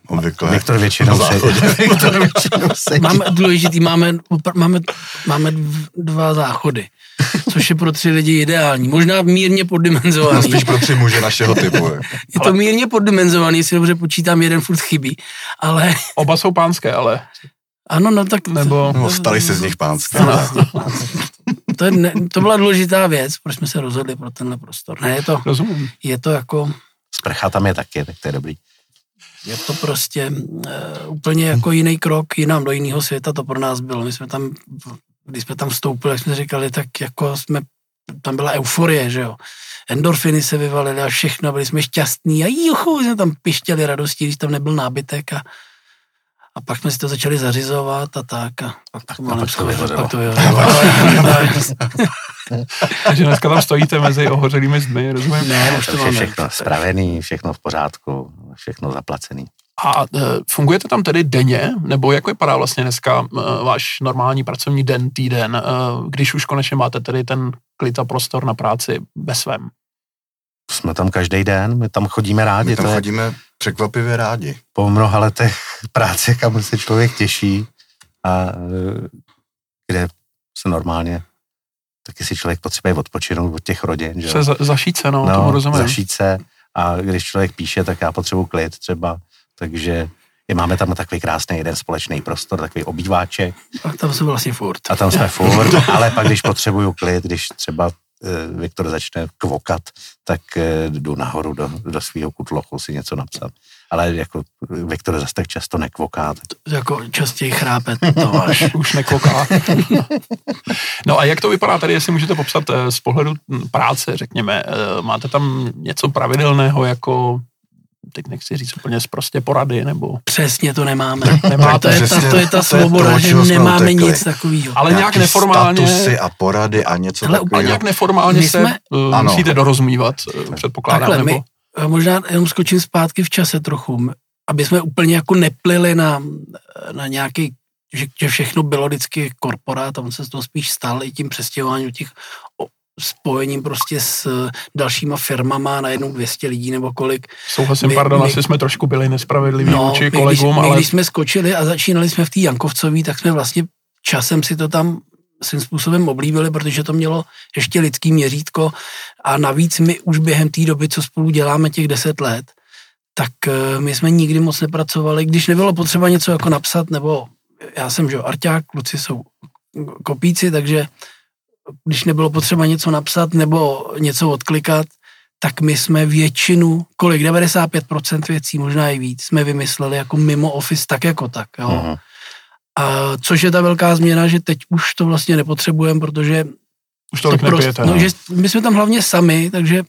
Obvykle. Viktor většinou, sedí. Viktor většinou sedí. Máme důležitý, máme, máme, máme dva záchody, což je pro tři lidi ideální. Možná mírně poddimenzovaný. Spíš pro tři muže našeho typu. Je to mírně poddimenzovaný, si dobře počítám, jeden furt chybí, ale... Oba jsou pánské, ale... Ano, no tak... Nebo... No, stali se z nich pánské. To, je ne, to byla důležitá věc, proč jsme se rozhodli pro tenhle prostor. Ne, je to, Rozumím. je to jako... Sprcha tam je taky, tak to je dobrý. Je to prostě uh, úplně jako jiný krok jinam do jiného světa to pro nás bylo. My jsme tam, když jsme tam vstoupili, jak jsme říkali, tak jako jsme, tam byla euforie, že jo. Endorfiny se vyvalily a všechno, byli jsme šťastní a juchu, jsme tam pištěli radostí, když tam nebyl nábytek a a pak jsme si to začali zařizovat a tak. A pak, tak, a pak to vyhořelo. Pak to Takže dneska tam stojíte mezi ohořelými zdmi, rozumím? Ne, už to, to je všechno spravený, všechno v pořádku, všechno zaplacený. A e, fungujete tam tedy denně, nebo jak vypadá vlastně dneska e, váš normální pracovní den, týden, e, když už konečně máte tedy ten klid a prostor na práci ve svém? Jsme tam každý den, my tam chodíme rádi. My tam to chodíme je překvapivě rádi. Po mnoha letech práce, kam se člověk těší a e, kde se normálně taky si člověk potřebuje odpočinout od těch rodin. Že? Se za, zašít se, no, no tomu rozumím. Zašít se a když člověk píše, tak já potřebuji klid třeba, takže je, máme tam takový krásný jeden společný prostor, takový obýváček. A tam jsme vlastně furt. A tam jsme furt, ale pak když potřebuju klid, když třeba Viktor začne kvokat, tak eh, jdu nahoru do, do svého kutlochu si něco napsat. Ale jako Viktor zase tak často nekvoká. Jako častěji chrápe to máš. Už nekvoká. no a jak to vypadá tady, jestli můžete popsat eh, z pohledu práce, řekněme, máte tam něco pravidelného jako teď nechci říct úplně prostě porady, nebo... Přesně to nemáme. Nemáte, to, je ta, to je ta svoboda, to, že nemáme nic takového. Ale nějak neformálně... Statusy a porady a něco takového. Ale nějak neformálně my se jsme, uh, musíte dorozumívat, uh, předpokládám, Takhle, nebo... My, možná jenom skočím zpátky v čase trochu, aby jsme úplně jako neplili na, na nějaký že, že všechno bylo vždycky korporát, on se z toho spíš stal i tím přestěhováním těch spojením prostě s dalšíma firmama na jednou 200 lidí nebo kolik. Souhlasím, my, pardon, my, asi jsme trošku byli nespravedliví no, vůči kolegům, když, ale... My, když jsme skočili a začínali jsme v té Jankovcový, tak jsme vlastně časem si to tam svým způsobem oblíbili, protože to mělo ještě lidský měřítko a navíc my už během té doby, co spolu děláme těch deset let, tak eh, my jsme nikdy moc nepracovali, když nebylo potřeba něco jako napsat, nebo já jsem, že arťák, kluci jsou kopíci, takže když nebylo potřeba něco napsat nebo něco odklikat, tak my jsme většinu, kolik, 95% věcí, možná i víc, jsme vymysleli jako mimo Office tak jako tak, jo. A což je ta velká změna, že teď už to vlastně nepotřebujeme, protože už to prost, no, no, že my jsme tam hlavně sami, takže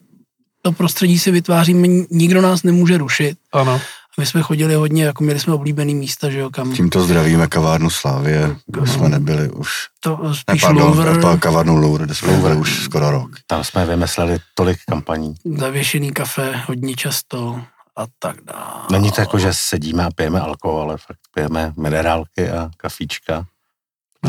to prostředí si vytváříme, nikdo nás nemůže rušit. Ano. My jsme chodili hodně, jako měli jsme oblíbený místa, že jo, kam... Tímto zdravíme kavárnu Slávě, kde no. jsme nebyli už... To spíš ne, pardon, Louvre. kavárnu Louvre, kde jsme nebyli už skoro rok. Tam jsme vymysleli tolik kampaní. Zavěšený kafe hodně často a tak dále. Není to jako, že sedíme a pijeme alkohol, ale fakt pijeme minerálky a kafíčka.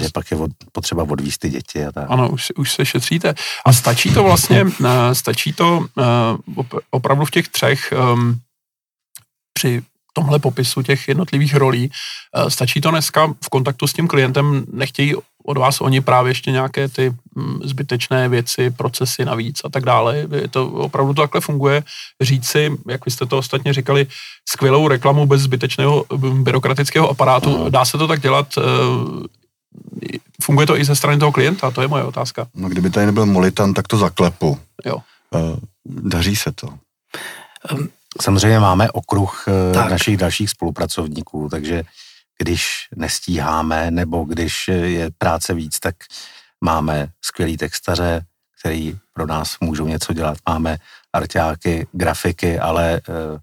Že pak je od, potřeba odvíst ty děti a tak. Ano, už, už se šetříte. A stačí to vlastně, eh, stačí to uh, opravdu v těch třech um, při tomhle popisu těch jednotlivých rolí. Eh, stačí to dneska v kontaktu s tím klientem, nechtějí od vás oni právě ještě nějaké ty mm, zbytečné věci, procesy navíc a tak dále. Je to, opravdu to takhle funguje. Říct si, jak vy jste to ostatně říkali, skvělou reklamu bez zbytečného mm, byrokratického aparátu. Dá se to tak dělat? Eh, funguje to i ze strany toho klienta? To je moje otázka. No, kdyby tady nebyl Molitan, tak to zaklepu. Jo. Eh, daří se to. Um, Samozřejmě máme okruh eh, tak. našich dalších spolupracovníků, takže když nestíháme nebo když je práce víc, tak máme skvělý textaře, který pro nás můžou něco dělat. Máme arťáky, grafiky, ale eh,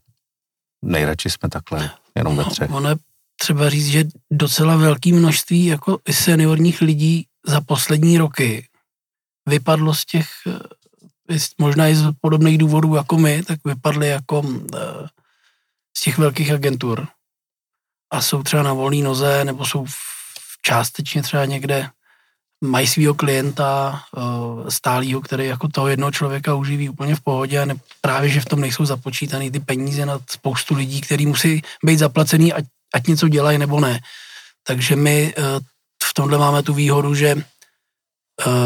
nejradši jsme takhle jenom ve no, třech. Ono je třeba říct, že docela velké množství jako seniorních lidí za poslední roky vypadlo z těch eh, možná i z podobných důvodů jako my, tak vypadly jako eh, z těch velkých agentur a jsou třeba na volné noze nebo jsou částečně třeba někde mají svého klienta uh, stálýho, který jako toho jednoho člověka uživí úplně v pohodě a ne, právě, že v tom nejsou započítaný ty peníze na spoustu lidí, který musí být zaplacený, ať, ať něco dělají nebo ne. Takže my uh, v tomhle máme tu výhodu, že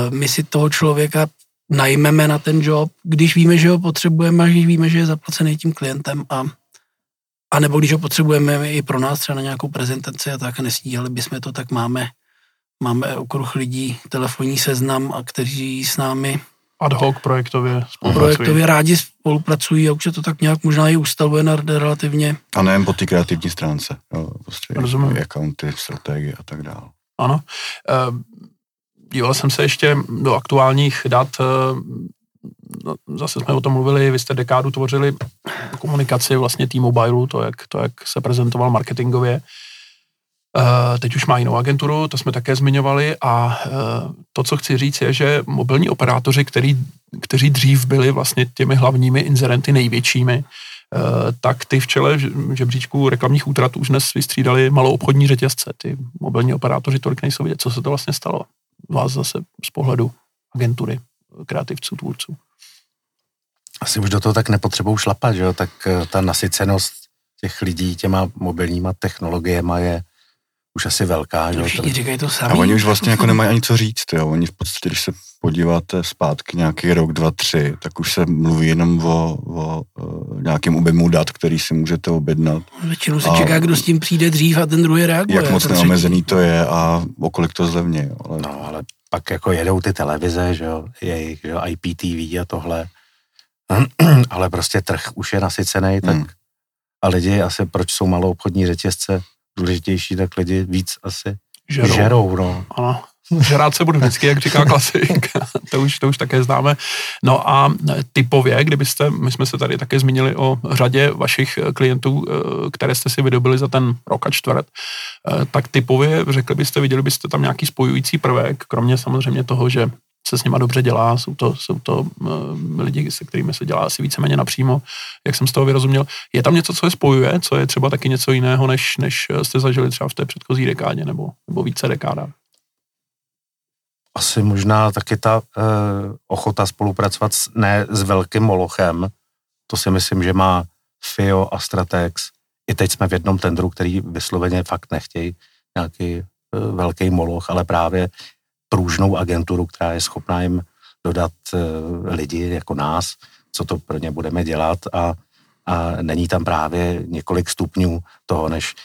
my si toho člověka najmeme na ten job, když víme, že ho potřebujeme a když víme, že je zaplacený tím klientem a, a nebo když ho potřebujeme i pro nás třeba na nějakou prezentaci a tak nestíhali bychom to, tak máme, máme okruh lidí, telefonní seznam a kteří s námi ad hoc projektově spolupracují. Projektově rádi spolupracují a už se to tak nějak možná i ustavuje na relativně. A nejen po té kreativní stránce. Jo, prostě Rozumím. Accounty, strategie a tak dále. Ano. Díval jsem se ještě do aktuálních dat, eh, no, zase jsme o tom mluvili, vy jste dekádu tvořili komunikaci vlastně T-Mobile, to jak, to, jak se prezentoval marketingově. Eh, teď už má jinou agenturu, to jsme také zmiňovali a eh, to, co chci říct, je, že mobilní operátoři, který, kteří dřív byli vlastně těmi hlavními inzerenty největšími, tak ty v čele žebříčku reklamních útratů už dnes vystřídali malou obchodní řetězce. Ty mobilní operátoři tolik nejsou vidět. Co se to vlastně stalo? Vás zase z pohledu agentury, kreativců, tvůrců. Asi už do toho tak nepotřebují šlapat, že jo? tak eh, ta nasycenost těch lidí těma mobilníma technologiemi je už asi velká. Že? Všichni říkají to sami. A oni už vlastně jako nemají ani co říct. Jo? Oni v podstatě, když se podíváte zpátky nějaký rok, dva, tři, tak už se mluví jenom o, o, o nějakém objemu dat, který si můžete objednat. Většinou se a čeká, kdo s tím přijde dřív a ten druhý reaguje. Jak moc neomezený to je a o kolik to zlevně. Jo? Ale... No, ale pak jako jedou ty televize, že jo, jejich, že jo, IPTV a tohle. ale prostě trh už je nasycený, tak hmm. a lidi asi, proč jsou malou obchodní řetězce důležitější, tak lidi víc asi žerou, žerou no. Ano. žrát se budu vždycky, jak říká klasik, to, už, to už také známe. No a typově, kdybyste, my jsme se tady také zmínili o řadě vašich klientů, které jste si vydobili za ten rok a čtvrt, tak typově, řekli byste, viděli byste tam nějaký spojující prvek, kromě samozřejmě toho, že se s nima dobře dělá, jsou to, jsou to uh, lidi, se kterými se dělá asi víceméně napřímo, jak jsem z toho vyrozuměl. Je tam něco, co je spojuje, co je třeba taky něco jiného, než, než jste zažili třeba v té předchozí dekádě nebo, nebo více dekádách? Asi možná taky ta uh, ochota spolupracovat s, ne s velkým molochem, to si myslím, že má FIO a Stratex. I teď jsme v jednom tendru, který vysloveně fakt nechtějí nějaký uh, velký moloch, ale právě pružnou agenturu, která je schopná jim dodat uh, lidi jako nás, co to pro ně budeme dělat. A, a není tam právě několik stupňů toho, než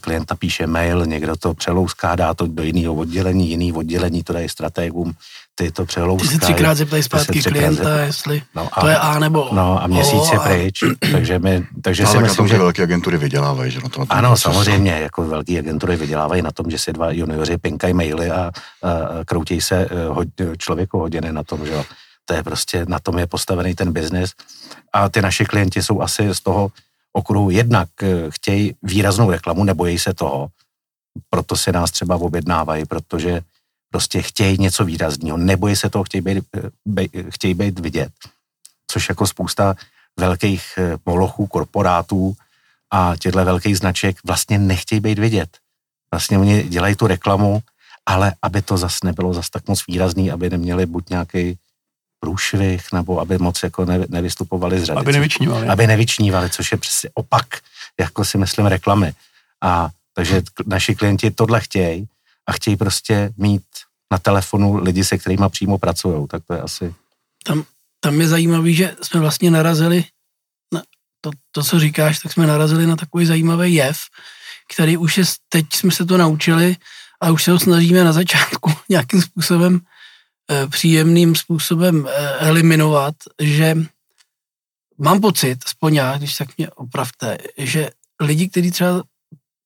klient napíše mail, někdo to přelouská, dá to do jiného oddělení, jiný oddělení to dají strategům, ty to přelouská. Ty se třikrát zeptají zpátky klienta, zeptá. jestli no a, to je A nebo No a měsíc je pryč, takže, my, takže no, si myslím, na tom že... velké agentury vydělávají, že na to, na Ano, procesu. samozřejmě, jako velké agentury vydělávají na tom, že si dva junioři pinkají maily a, a, a kroutějí se eh, hod, člověku hodiny na tom, že jo. To je prostě, na tom je postavený ten biznis a ty naši klienti jsou asi z toho okruhu jednak eh, chtějí výraznou reklamu, nebojí se toho, proto se nás třeba objednávají, protože prostě chtějí něco výrazného, nebojí se toho, chtějí být, eh, bej, chtějí být vidět. Což jako spousta velkých eh, molochů, korporátů a těchto velkých značek vlastně nechtějí být vidět. Vlastně oni dělají tu reklamu, ale aby to zas nebylo zas tak moc výrazný, aby neměli buď nějaký průšvih, nebo aby moc jako ne, nevystupovali z řady. Aby nevyčnívali. Aby nevyčnívali, což je přesně opak, jako si myslím, reklamy. A takže naši klienti tohle chtějí a chtějí prostě mít na telefonu lidi, se kterými přímo pracují, tak to je asi... Tam, tam je zajímavý, že jsme vlastně narazili na to, to, co říkáš, tak jsme narazili na takový zajímavý jev, který už je, teď jsme se to naučili a už se ho snažíme na začátku nějakým způsobem Eh, příjemným způsobem eh, eliminovat, že mám pocit, aspoň já, když tak mě opravte, že lidi, kteří třeba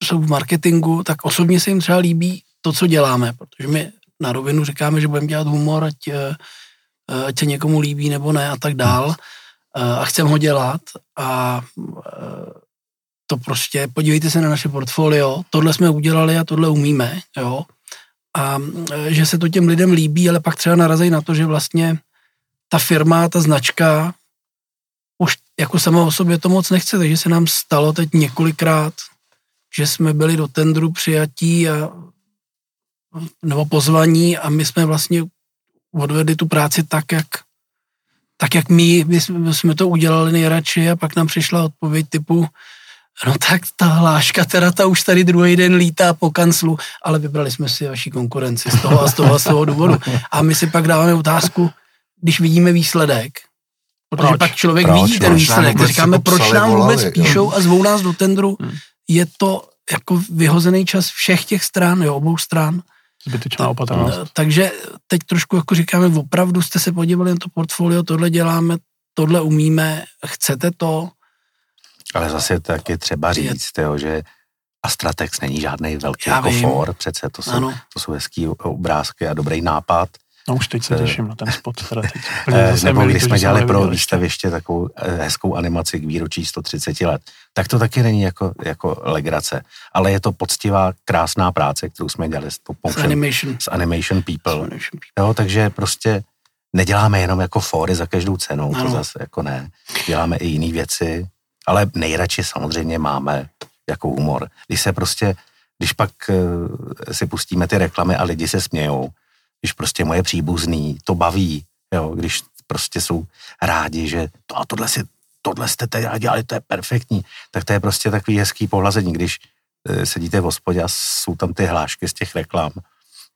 jsou v marketingu, tak osobně se jim třeba líbí to, co děláme, protože my na rovinu říkáme, že budeme dělat humor, ať, eh, ať se někomu líbí nebo ne a tak dál. A chcem ho dělat a to prostě, podívejte se na naše portfolio, tohle jsme udělali a tohle umíme, jo, a že se to těm lidem líbí, ale pak třeba narazí na to, že vlastně ta firma, ta značka už jako sama o sobě to moc nechce, takže se nám stalo teď několikrát, že jsme byli do tendru přijatí a, nebo pozvaní a my jsme vlastně odvedli tu práci tak, jak, tak, jak my, my jsme to udělali nejradši a pak nám přišla odpověď typu, No tak ta hláška teda ta už tady druhý den lítá po kanclu, ale vybrali jsme si vaši konkurenci z toho a z toho a z toho důvodu. A my si pak dáváme otázku, když vidíme výsledek, protože proč? pak člověk proč? vidí ten výsledek, tak říkáme, proč nám vůbec volali, píšou a zvou nás do tendru, hmm. je to jako vyhozený čas všech těch stran, jo, obou stran. Zbytečná opatrnost. Takže teď trošku jako říkáme, opravdu jste se podívali na to portfolio, tohle děláme, tohle umíme, chcete to, ale zase taky třeba říct, jo, že Astratex není žádný velký jako for, přece to jsou, to jsou hezký obrázky a dobrý nápad. No už teď se eh, těším na ten spot. Teda teď. Eh, nebo když jsme dělali pro výstaviště takovou eh, hezkou animaci k výročí 130 let, tak to taky není jako, jako legrace, ale je to poctivá, krásná práce, kterou jsme dělali s, s, animation. s Animation People. S animation people. Jo, takže prostě neděláme jenom jako fory za každou cenu, ano. to zase jako ne. Děláme i jiné věci, ale nejradši samozřejmě máme jako humor. Když se prostě, když pak si pustíme ty reklamy a lidi se smějou, když prostě moje příbuzný to baví, jo, když prostě jsou rádi, že to a tohle si, tohle jste teda dělali, to je perfektní, tak to je prostě takový hezký pohlazení, když uh, sedíte v hospodě a jsou tam ty hlášky z těch reklam,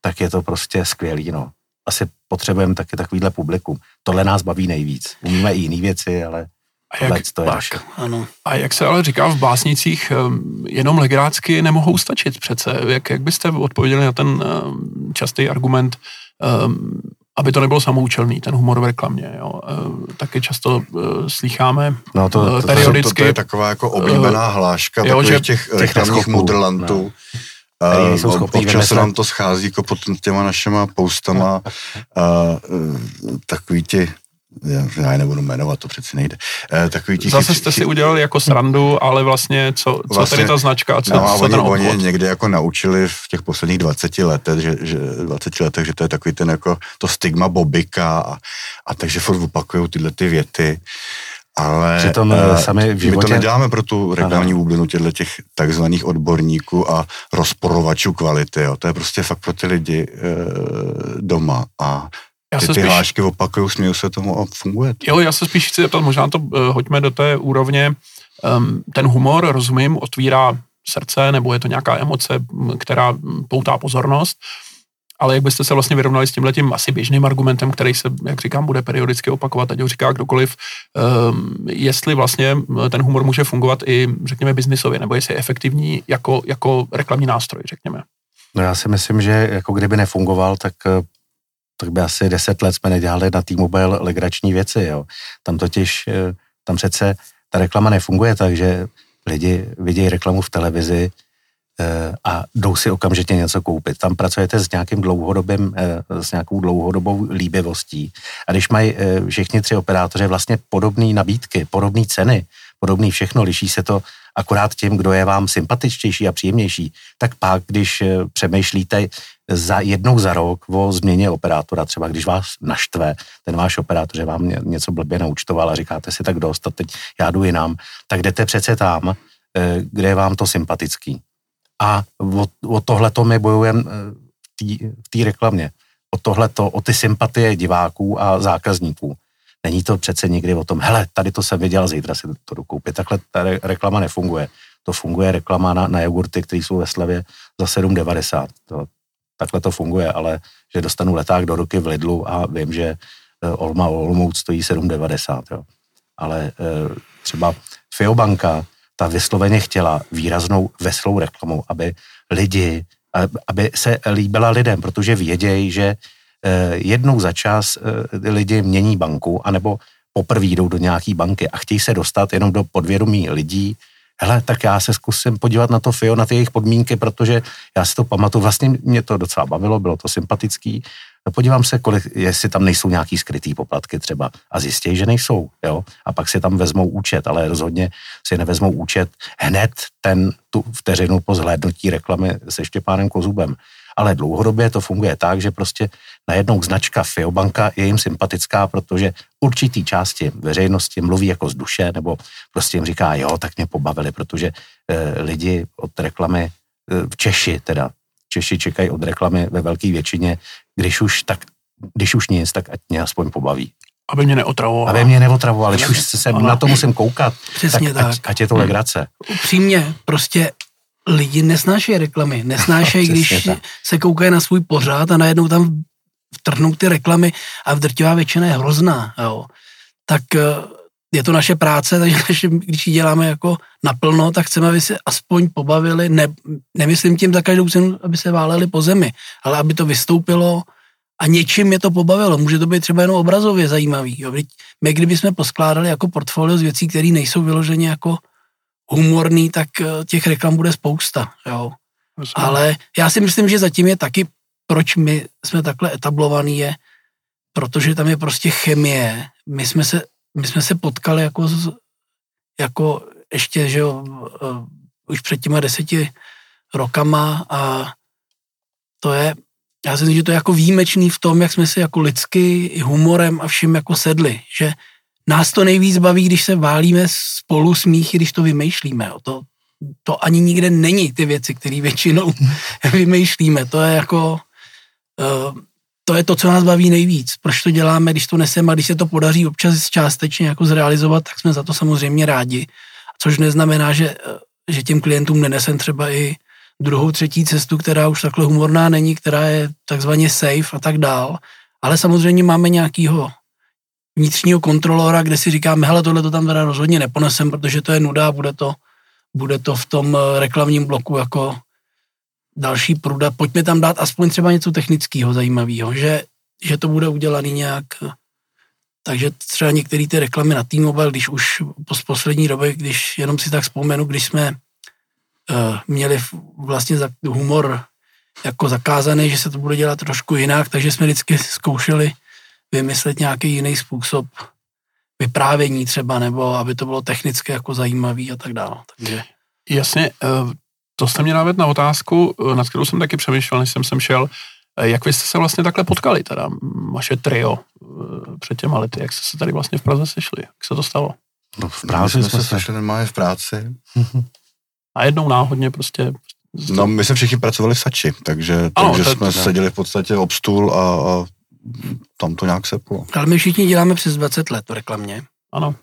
tak je to prostě skvělý, no. Asi potřebujeme taky takovýhle publikum. Tohle nás baví nejvíc. Umíme i jiné věci, ale a jak, to je tak, ano. A jak se ale říká v básnicích, ehm, jenom legrácky nemohou stačit přece. Jak, jak byste odpověděli na ten ehm, častý argument, ehm, aby to nebylo samoučelný, ten humor v reklamě. Jo. Taky často uh, slycháme no to, to, periodicky. To, to, to je taková jako oblíbená hláška jo, že těch, těch reklamních mudrlantů. No nejsou schopný Občas vymyslet. se nám to schází jako pod těma našima postama a takový ti já je nebudu jmenovat, to přeci nejde. E, takový ti Zase jste si udělali jako srandu, ale vlastně co, co vlastně, tady ta značka a co, no, co oni, oni někdy jako naučili v těch posledních 20 letech, že, že 20 letech, že to je takový ten jako to stigma bobika a, a takže furt opakují tyhle ty věty. Ale Přitom uh, sami v životě... my to neděláme pro tu reklamní bublinu těchto těch takzvaných odborníků a rozporovačů kvality. Jo. To je prostě fakt pro ty lidi uh, doma a já ty, ty spíš... hlášky opakují, smějí se tomu a funguje to. Jo, já se spíš chci zeptat, možná to uh, hoďme do té úrovně, um, ten humor, rozumím, otvírá srdce, nebo je to nějaká emoce, která poutá pozornost, ale jak byste se vlastně vyrovnali s tímhletím asi běžným argumentem, který se, jak říkám, bude periodicky opakovat, ať ho říká kdokoliv, um, jestli vlastně ten humor může fungovat i, řekněme, biznisově, nebo jestli je efektivní jako, jako reklamní nástroj, řekněme. No já si myslím, že jako kdyby nefungoval, tak tak by asi deset let jsme nedělali na T-Mobile legrační věci, jo. Tam totiž, eh, tam přece ta reklama nefunguje tak, že lidi vidějí reklamu v televizi eh, a jdou si okamžitě něco koupit. Tam pracujete s nějakým dlouhodobým, eh, s nějakou dlouhodobou líbivostí. A když mají všichni tři operátoři vlastně podobné nabídky, podobné ceny, podobný všechno, liší se to akorát tím, kdo je vám sympatičtější a příjemnější, tak pak, když přemýšlíte, za jednou za rok o změně operátora, třeba když vás naštve ten váš operátor, že vám něco blbě naučtoval a říkáte si tak dost a teď já jdu jinam, tak jdete přece tam, eh, kde je vám to sympatický. A o, o tohleto my bojujeme eh, v té reklamě. O tohleto, o ty sympatie diváků a zákazníků. Není to přece nikdy o tom, hele, tady to jsem viděl, zítra si to jdu koupit. Takhle ta reklama nefunguje. To funguje reklama na, na jogurty, které jsou ve slevě za 7,90. To, takhle to funguje, ale že dostanu leták do ruky v Lidlu a vím, že eh, Olma Olomouc stojí 7,90, jo. Ale eh, třeba Fiobanka, ta vysloveně chtěla výraznou veselou reklamu, aby lidi, aby se líbila lidem, protože vědějí, že jednou za čas lidi mění banku, anebo poprvé jdou do nějaký banky a chtějí se dostat jenom do podvědomí lidí, hele, tak já se zkusím podívat na to FIO, na ty jejich podmínky, protože já si to pamatuju, vlastně mě to docela bavilo, bylo to sympatický. Podívám se, kolik, jestli tam nejsou nějaký skrytý poplatky třeba a zjistí, že nejsou, jo. A pak si tam vezmou účet, ale rozhodně si nevezmou účet hned ten tu vteřinu po zhlédnutí reklamy se Štěpánem Kozubem ale dlouhodobě to funguje tak, že prostě najednou značka Fiobanka je jim sympatická, protože určitý části veřejnosti mluví jako z duše, nebo prostě jim říká, jo, tak mě pobavili, protože e, lidi od reklamy, e, v Češi teda, Češi čekají od reklamy ve velké většině, když už tak, když už nic, tak ať mě aspoň pobaví. Aby mě neotravovali. Aby mě neotravovali, když už se na to musím koukat, Přesně tak, tak. Ať, ať je to legrace. Upřímně, prostě lidi nesnášejí reklamy, nesnášejí, když tak. se koukají na svůj pořád a najednou tam vtrhnou ty reklamy a v drtivá většina je hrozná, jo. Tak eh, je to naše práce, takže když ji děláme jako naplno, tak chceme, aby se aspoň pobavili, ne, nemyslím tím za každou cenu, aby se váleli po zemi, ale aby to vystoupilo a něčím je to pobavilo. Může to být třeba jenom obrazově zajímavý. Jo. My kdybychom poskládali jako portfolio z věcí, které nejsou vyloženě jako humorný, tak eh, těch reklam bude spousta, jo. Ale já si myslím, že zatím je taky, proč my jsme takhle etablovaný, je, protože tam je prostě chemie. My jsme se, my jsme se potkali jako, jako ještě, že jo, už před těma deseti rokama a to je, já si myslím, že to je jako výjimečný v tom, jak jsme si jako lidsky, humorem a vším jako sedli, že nás to nejvíc baví, když se válíme spolu smíchy, když to vymýšlíme. Jo. To, to ani nikde není ty věci, které většinou vymýšlíme. To je jako, to je to, co nás baví nejvíc. Proč to děláme, když to neseme a když se to podaří občas částečně jako zrealizovat, tak jsme za to samozřejmě rádi. Což neznamená, že, eh, že těm klientům nenesem třeba i druhou, třetí cestu, která už takhle humorná není, která je takzvaně safe a tak dál. Ale samozřejmě máme nějakýho vnitřního kontrolora, kde si říkáme, hele, tohle to tam teda rozhodně neponesem, protože to je nuda, bude to, bude to v tom eh, reklamním bloku jako další pruda. Pojďme tam dát aspoň třeba něco technického zajímavého, že, že to bude udělaný nějak eh, takže třeba některé ty reklamy na T-Mobile, když už po poslední době, když jenom si tak vzpomenu, když jsme uh, měli vlastně za, humor jako zakázaný, že se to bude dělat trošku jinak, takže jsme vždycky zkoušeli vymyslet nějaký jiný způsob vyprávění třeba, nebo aby to bylo technicky jako zajímavý a tak dále. Takže... Jasně, to jste mě navedl na otázku, nad kterou jsem taky přemýšlel, než jsem sem šel. Jak vy jste se vlastně takhle potkali, teda vaše trio před těma lety, jak jste se tady vlastně v Praze sešli, jak se to stalo? No v práci jsme, jsme se sešli normálně v práci. A jednou náhodně prostě... No my jsme všichni pracovali v Sači, takže, ano, takže to, jsme to, seděli v podstatě ob stůl a, a tam to nějak seplo. Ale my všichni děláme přes 20 let v reklamě. Ano.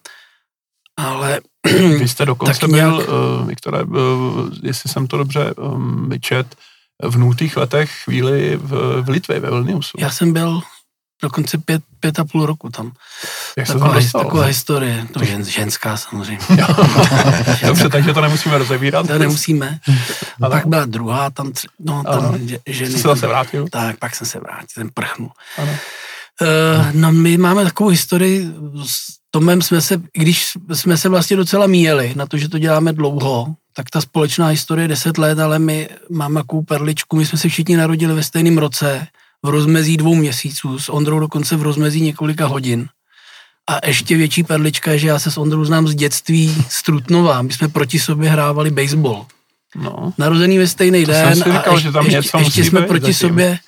Ale... Vy jste dokonce byl, nějak... uh, Viktore, uh, jestli jsem to dobře um, vyčet, v nultých letech chvíli v, v Litvě, ve Vilniusu. Já jsem byl dokonce pět, pět a půl roku tam. Jak taková, tam dostal? taková historie, to žen, ženská samozřejmě. Dobře, takže to nemusíme rozevírat. To nemusíme. A pak byla druhá, tam, tři, no, tam Ano. ženy. Jsi se zase vrátil? Tak, pak jsem se vrátil, ten prchnul. Ano. Uh, no my máme takovou historii, s Tomem jsme se, když jsme se vlastně docela míjeli na to, že to děláme dlouho, tak ta společná historie je 10 let, ale my máme takovou perličku, my jsme se všichni narodili ve stejném roce, v rozmezí dvou měsíců, s Ondrou dokonce v rozmezí několika hodin. A ještě větší perlička je, že já se s Ondrou znám z dětství z Trutnova. My jsme proti sobě hrávali baseball. No. Narozený ve stejný To den jsem si říkal, a že tam ještě, něco ještě musí jsme proti zatím. sobě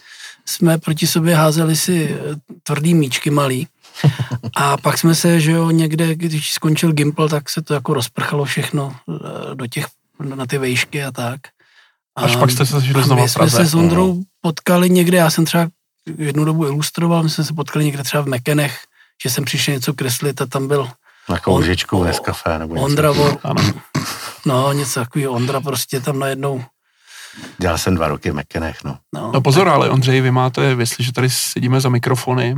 jsme proti sobě házeli si eh, tvrdý míčky malý. A pak jsme se, že jo, někde, když skončil Gimple, tak se to jako rozprchalo všechno eh, do těch, na ty vejšky a tak. A, Až pak jste se sešli my v jsme Praze. se s Ondrou potkali někde, já jsem třeba jednu dobu ilustroval, my jsme se potkali někde třeba v Mekenech, že jsem přišel něco kreslit a tam byl Na koužičku v Nescafé nebo něco. Ondra, no něco takového, Ondra prostě tam najednou, Dělal jsem dva roky v Mekenech, no. no, No pozor, ale Ondřej, vy máte, jestliže tady sedíme za mikrofony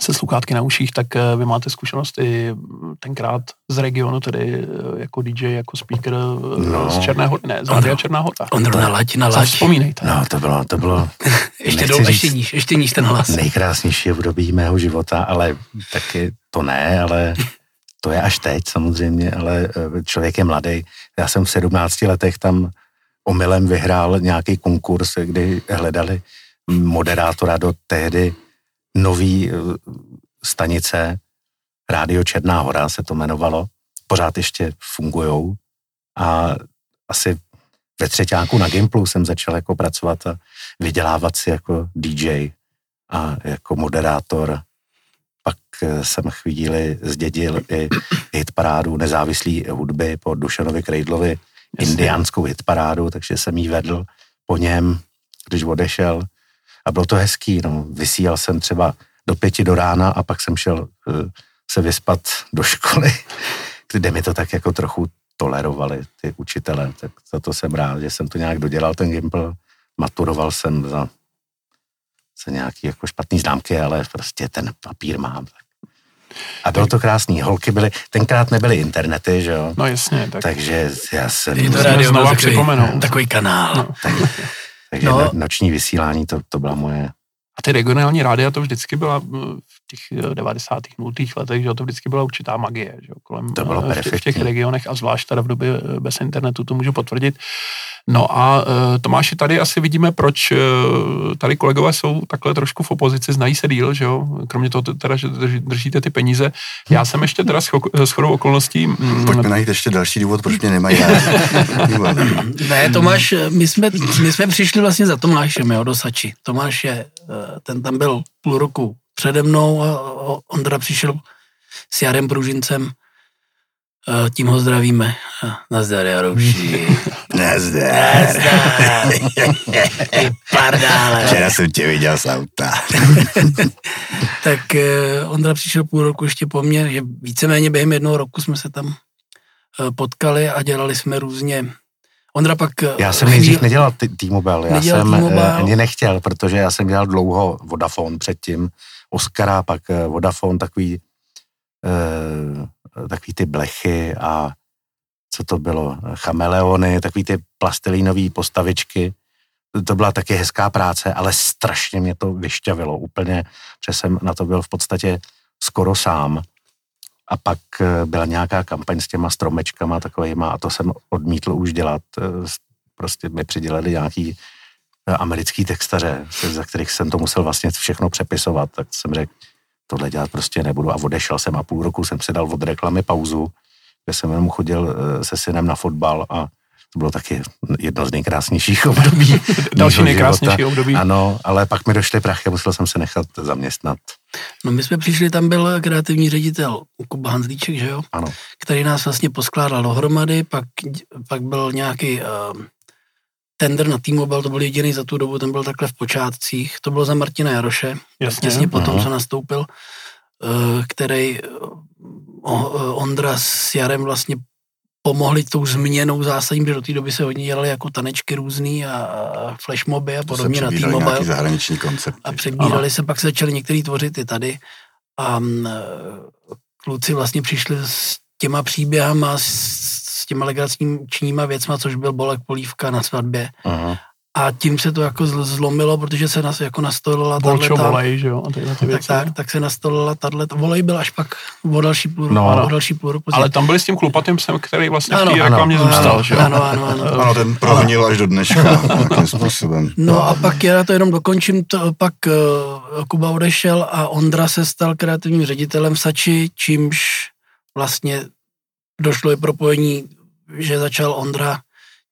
se sluchátky na uších, tak eh, vy máte zkušenost i tenkrát z regionu, tedy eh, jako DJ, jako speaker no. No. z Černé hory, ne, z Rádia Černá hora. Ondro na lať, na Co lať. vzpomínejte. No, to bylo, to bylo Ještě, nechci do, říct- ještě níž, ještě níž ten hlas. nejkrásnější období mého života, ale taky to ne, ale to je až teď samozřejmě, ale eh, člověk je mladý. Já jsem v 17 letech tam omylem vyhrál nějaký konkurs, kdy hledali moderátora do tehdy nový eh, stanice Rádio Černá hora se to jmenovalo. Pořád ještě fungujou a asi ve třetíku na Gimplu jsem začal jako pracovat a vydělávat si jako DJ a jako moderátor. Pak eh, jsem chvíli zdědil i hitparádu nezávislý hudby po Dušanovi Krejdlovi, indiánskou hitparádu, takže jsem jí vedl po něm, když odešel. A bylo to hezký, no. Vysílal jsem třeba do pěti do rána a pak jsem šel eh, se vyspat do školy, kde mi to tak jako trochu tolerovali ty učitele, tak za to jsem rád, že jsem to nějak dodělal, ten Gimple. Maturoval jsem za, za nějaký jako špatný známky, ale prostě ten papír mám. A bylo to krásný. Holky byly, tenkrát nebyly internety, že jo? No jasně, tak Takže já jsem... Je to rádio znova takový, připomenout. takový kanál. No. Takže No. no. noční vysílání, to, to byla moje... A ty regionální rádia to vždycky byla v těch eh, 90. 0. letech, že to vždycky byla určitá magie, že jo, kolem To bylo eh, v, těch, v těch regionech a zvlášť teda v době eh, bez internetu, to můžu potvrdit. No a Tomáši, tady asi vidíme, proč tady kolegové jsou takhle trošku v opozici, znají se díl, že jo, kromě toho teda, že drží, držíte ty peníze. Já jsem ještě teda s cho- s chodou okolností... mm, Pojďme najít ještě další důvod, proč mě nemají. Ne, Tomáš, my jsme, my jsme přišli vlastně za Tomášem, jo, do Sači. Tomáš je, eh, ten tam byl půl roku přede mnou a Ondra přišel s Jarem Pružincem. Eh, Tím ho zdravíme. Eh, Nazdar, Jarouši. Nazdar. Ty pardále. Včera jsem tě viděl z auta. tak eh, Ondra přišel půl roku ještě po mně, že víceméně během jednoho roku jsme se tam potkali a dělali jsme různě. Ondra pak... Já jsem chvíli- nejdřív nedělal t- T-Mobile, já Nedělal jsem T-Mobile. ani nechtěl, protože já jsem dělal dlouho Vodafone předtím, Oscara, pak eh, Vodafone, takový, eh, takový ty blechy a co to bylo, chameleony, takový ty plastilínové postavičky. To byla taky hezká práce, ale strašně mě to vyšťavilo úplně, protože jsem na to byl v podstatě skoro sám. A pak eh, byla nějaká kampaň s těma stromečkama takovýma a to jsem odmítl už dělat. Eh, prostě mi přidělali nějaký eh, americký textaře, za kterých jsem to musel vlastně všechno přepisovat, tak jsem řekl, tohle dělat prostě nebudu a odešel jsem a půl roku jsem si dal od reklamy pauzu, kde jsem jenom chodil se synem na fotbal a to bylo taky jedno z nejkrásnějších období. Další nejkrásnější života. období. Ano, ale pak mi došly prachy a musel jsem se nechat zaměstnat. No my jsme přišli, tam byl kreativní ředitel Kuba Hanzlíček, že jo? Ano. Který nás vlastně poskládal dohromady, pak, pak byl nějaký uh, tender na T-Mobile, to byl jediný za tu dobu, ten byl takhle v počátcích. To bylo za Martina Jaroše, Jasně. těsně potom, co nastoupil, uh, který uh, Ondra s Jarem vlastně pomohli tou změnou zásadní, protože do té doby se hodně dělali jako tanečky různý a flashmoby a podobně na T-Mobile. zahraniční koncept. A přebírali se, pak se začali některý tvořit i tady. A kluci vlastně přišli s těma příběhama, s těma legračníma věcma, což byl Bolek Polívka na svatbě. Aha a tím se to jako zlomilo, protože se nás jako nastolila tato... volej, že jo, a tyhle ty věci. Tak, tak, tak se nastolila tato... volej byl až pak o další půl, no, o další půl roku. Ale tam byli s tím klupatým psem, který vlastně ano, v té reklamě zůstal, že jo? Ano, ano, ano. Ano, ten prohnil až do dneška, tím způsobem. No a pak já to jenom dokončím, to, pak uh, Kuba odešel a Ondra se stal kreativním ředitelem v Sači, čímž vlastně došlo i propojení, že začal Ondra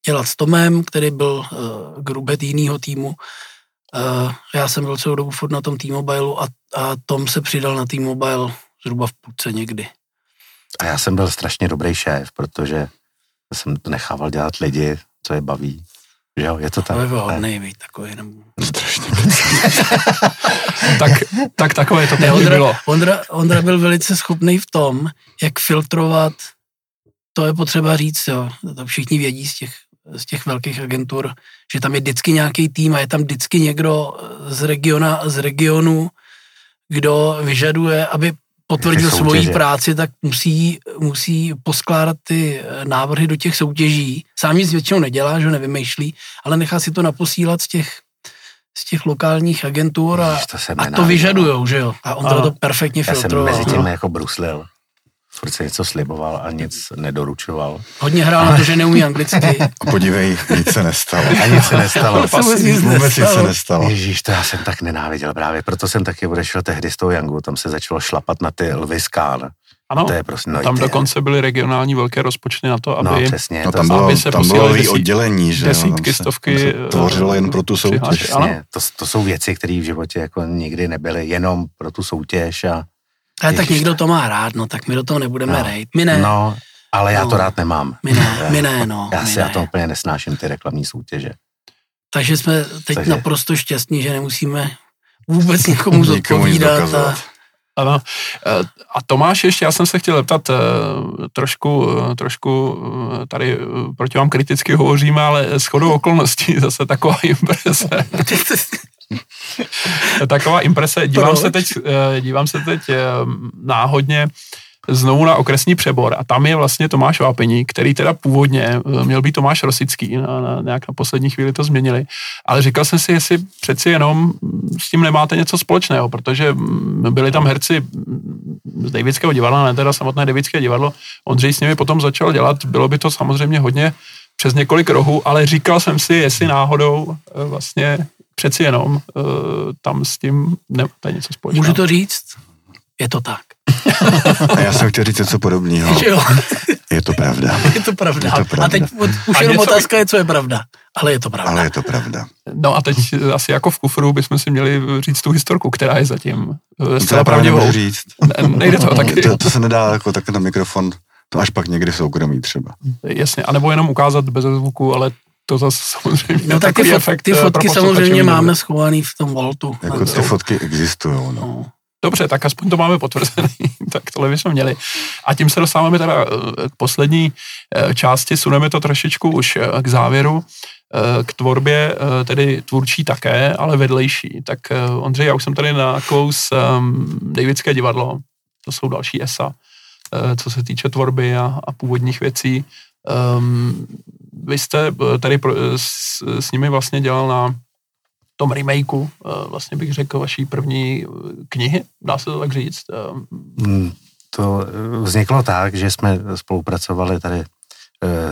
dělat s Tomem, který byl uh, grubet jinýho týmu. Uh, já jsem byl celou dobu furt na tom T-Mobile a, a Tom se přidal na T-Mobile zhruba v půlce někdy. A já jsem byl strašně dobrý šéf, protože jsem nechával dělat lidi, co je baví. Že jo, je to tak. To hodnej, být takový nebo... Strašně tak, tak takové to ne, Ondra, bylo. Ondra, Ondra byl velice schopný v tom, jak filtrovat, to je potřeba říct, jo. To všichni vědí z těch z těch velkých agentur, že tam je vždycky nějaký tým a je tam vždycky někdo z, regiona, z regionu, kdo vyžaduje, aby potvrdil svoji práci, tak musí, musí poskládat ty návrhy do těch soutěží. Sám nic většinou nedělá, že nevymýšlí, ale nechá si to naposílat z těch z těch lokálních agentur a, to, a to vyžadujou, že jo. A on to perfektně filtroval. Já jsem mezi tím jako bruslil furt se něco sliboval a nic nedoručoval. Hodně hrál na to, že neumí anglicky. Podívej, nic se nestalo. A nic se nestalo. Vůbec nic, vůbec nic se nestalo. Ježíš, to já jsem tak nenáviděl právě, proto jsem taky odešel tehdy z toho Yangu, tam se začalo šlapat na ty lvy skál. Ano, to je prostě, no, tam ty, dokonce byly regionální velké rozpočty na to, aby, no, přesně, no, tam bylo, aby se tam bylo desít, oddělení, že desítky, se, stovky. Se tvořilo jen pro tu soutěž. Přesně, to, to jsou věci, které v životě jako nikdy nebyly jenom pro tu soutěž a ale tak někdo to má rád, no tak my do toho nebudeme no. rejt. My ne. No, ale já no. to rád nemám. My ne, my ne, no. Já si já to úplně nesnáším, ty reklamní soutěže. Takže jsme teď Takže... naprosto šťastní, že nemusíme vůbec nikomu zodpovídat. A... Ano. Eh, a Tomáš ještě, já jsem se chtěl zeptat, eh, trošku, eh, trošku tady proti vám kriticky hovoříme, ale s chodou okolností zase taková imprese. Taková imprese. Dívám se teď, dívám se teď náhodně znovu na okresní přebor a tam je vlastně Tomáš Vápení, který teda původně eh, měl být Tomáš Rosický, na, na, nějak na poslední chvíli to změnili, ale říkal jsem si, jestli přeci jenom s tím nemáte něco společného, protože mm, byli tam herci z Davidského divadla, ne teda samotné Davidské divadlo, Ondřej s nimi potom začal dělat, bylo by to samozřejmě hodně přes několik rohů, ale říkal jsem si, jestli náhodou vlastně přeci jenom uh, tam s tím nemáte něco společného. Můžu to říct? Je to tak. A já jsem chtěl říct něco podobného. Je to pravda. Je to pravda. Je to pravda. A teď už jenom otázka je, co je pravda. Ale je to pravda. Ale je to pravda. No a teď asi jako v kufru bychom si měli říct tu historku, která je zatím eh, zcela pravdivou. říct. Ne, nejde to taky. To, to se nedá jako tak na mikrofon, to až pak někdy soukromí třeba. Jasně, anebo jenom ukázat bez zvuku, ale to zase samozřejmě No tak ty, fot, efekt ty eh, fotky samozřejmě máme schovaný v tom voltu. Jako ty fotky existují, no. no. Dobře, tak aspoň to máme potvrzený, tak tohle bychom měli. A tím se dostáváme teda eh, k poslední eh, části, suneme to trošičku už k závěru, k tvorbě, tedy tvůrčí také, ale vedlejší. Tak Ondřej, já už jsem tady na kous um, Davidské divadlo, to jsou další ESA, co se týče tvorby a, a původních věcí. Um, vy jste eh, tady eh, s, s nimi vlastně dělal na tom remakeu, uh, vlastně bych řekl, vaší první knihy, dá se to tak říct. Hmm, to vzniklo tak, že jsme spolupracovali tady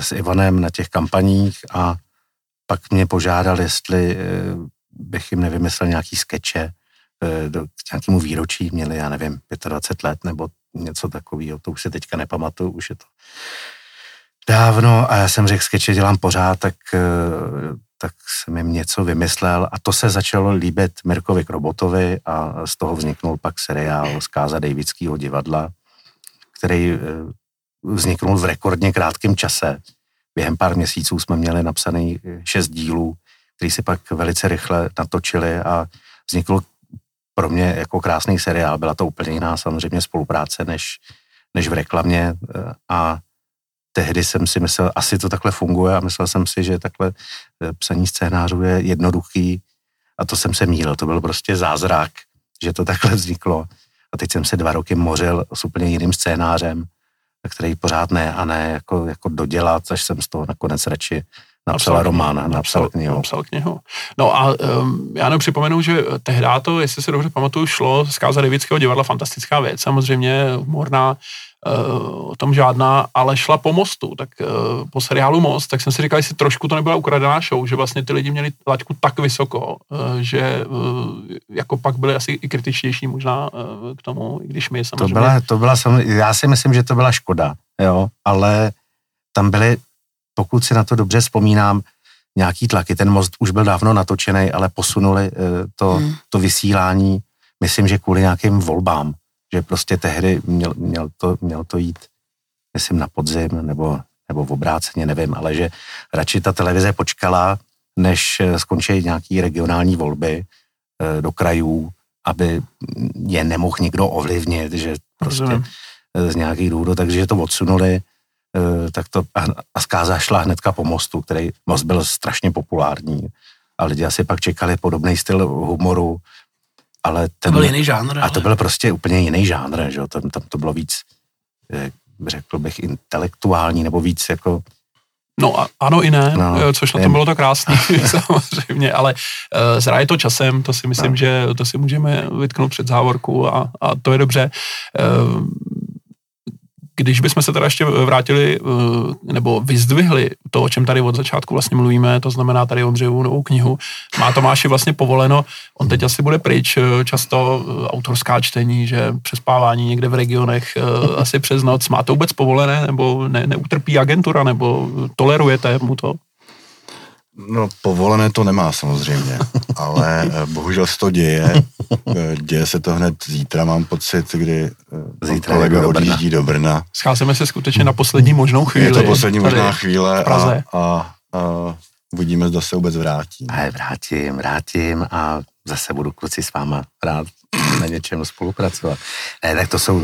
s Ivanem na těch kampaních a pak mě požádal, jestli bych jim nevymyslel nějaký skeče k nějakému výročí, měli, já nevím, 25 let nebo něco takového, to už si teďka nepamatuju, už je to dávno a já jsem řekl, skeče dělám pořád, tak, tak jsem jim něco vymyslel a to se začalo líbit Mirkovi Krobotovi a z toho vzniknul pak seriál Zkáza Davidského divadla, který vzniknul v rekordně krátkém čase. Během pár měsíců jsme měli napsaný šest dílů, který si pak velice rychle natočili a vznikl pro mě jako krásný seriál. Byla to úplně jiná samozřejmě spolupráce než, než v reklamě a tehdy jsem si myslel, asi to takhle funguje a myslel jsem si, že takhle eh, psaní scénářů je jednoduchý a to jsem se mýlil, to byl prostě zázrak, že to takhle vzniklo. A teď jsem se dva roky mořil s úplně jiným scénářem, který pořád ne a ne jako, jako dodělat, až jsem z toho nakonec radši napsal, napsal román a napsal knihu. Napsal knihu. No a um, já jenom připomenu, že tehdy to, jestli se dobře pamatuju, šlo z Káza Davidského divadla fantastická věc, samozřejmě humorná, o tom žádná, ale šla po mostu, tak po seriálu Most, tak jsem si říkal, jestli trošku to nebyla ukradená show, že vlastně ty lidi měli laťku tak vysoko, že jako pak byli asi i kritičtější možná k tomu, i když my samozřejmě... To byla, to byla samozřejmě, já si myslím, že to byla škoda, jo, ale tam byly, pokud si na to dobře vzpomínám, nějaký tlaky, ten most už byl dávno natočený, ale posunuli to, hmm. to vysílání, myslím, že kvůli nějakým volbám, že prostě tehdy měl, měl, to, měl to jít, myslím, na podzim nebo, nebo v obráceně, nevím, ale že radši ta televize počkala, než skončí nějaký regionální volby eh, do krajů, aby je nemohl nikdo ovlivnit, že prostě Rozumím. z nějakých důvodů, takže to odsunuli, eh, tak to a, a zkáza šla hnedka po mostu, který most byl strašně populární a lidi asi pak čekali podobný styl humoru, ale ten, to byl jiný žánr. A to byl prostě úplně jiný žánr, že jo, tam, tam to bylo víc, eh, řekl bych, intelektuální, nebo víc jako No a, ano i ne, no, eh, což na tom bylo to krásné samozřejmě, ale uh, zraje to časem, to si myslím, no. že to si můžeme vytknout před závorku a, a to je dobře. Uh, když bychom se teda ještě vrátili eh, nebo vyzdvihli to, o čem tady od začátku vlastně mluvíme, to znamená tady Ondřejovu novou knihu, má Tomáši vlastně povoleno, on teď asi bude pryč, eh, často eh, autorská čtení, že přespávání někde v regionech asi přes noc, má to vůbec povolené, nebo ne, neutrpí agentura, nebo tolerujete mu to? No, povolené to nemá samozřejmě, ale eh, bohužel se to děje. Eh, děje se to hned zítra, mám pocit, kdy eh, zítra kolega do odjíždí do Brna. Scházíme se skutečně na poslední možnou chvíli. Je to poslední možná chvíle a, a, a uvidíme, zda se vůbec vrátí. A vrátím, vrátím a zase budu kluci s váma rád na něčem spolupracovat. Ne, tak to jsou,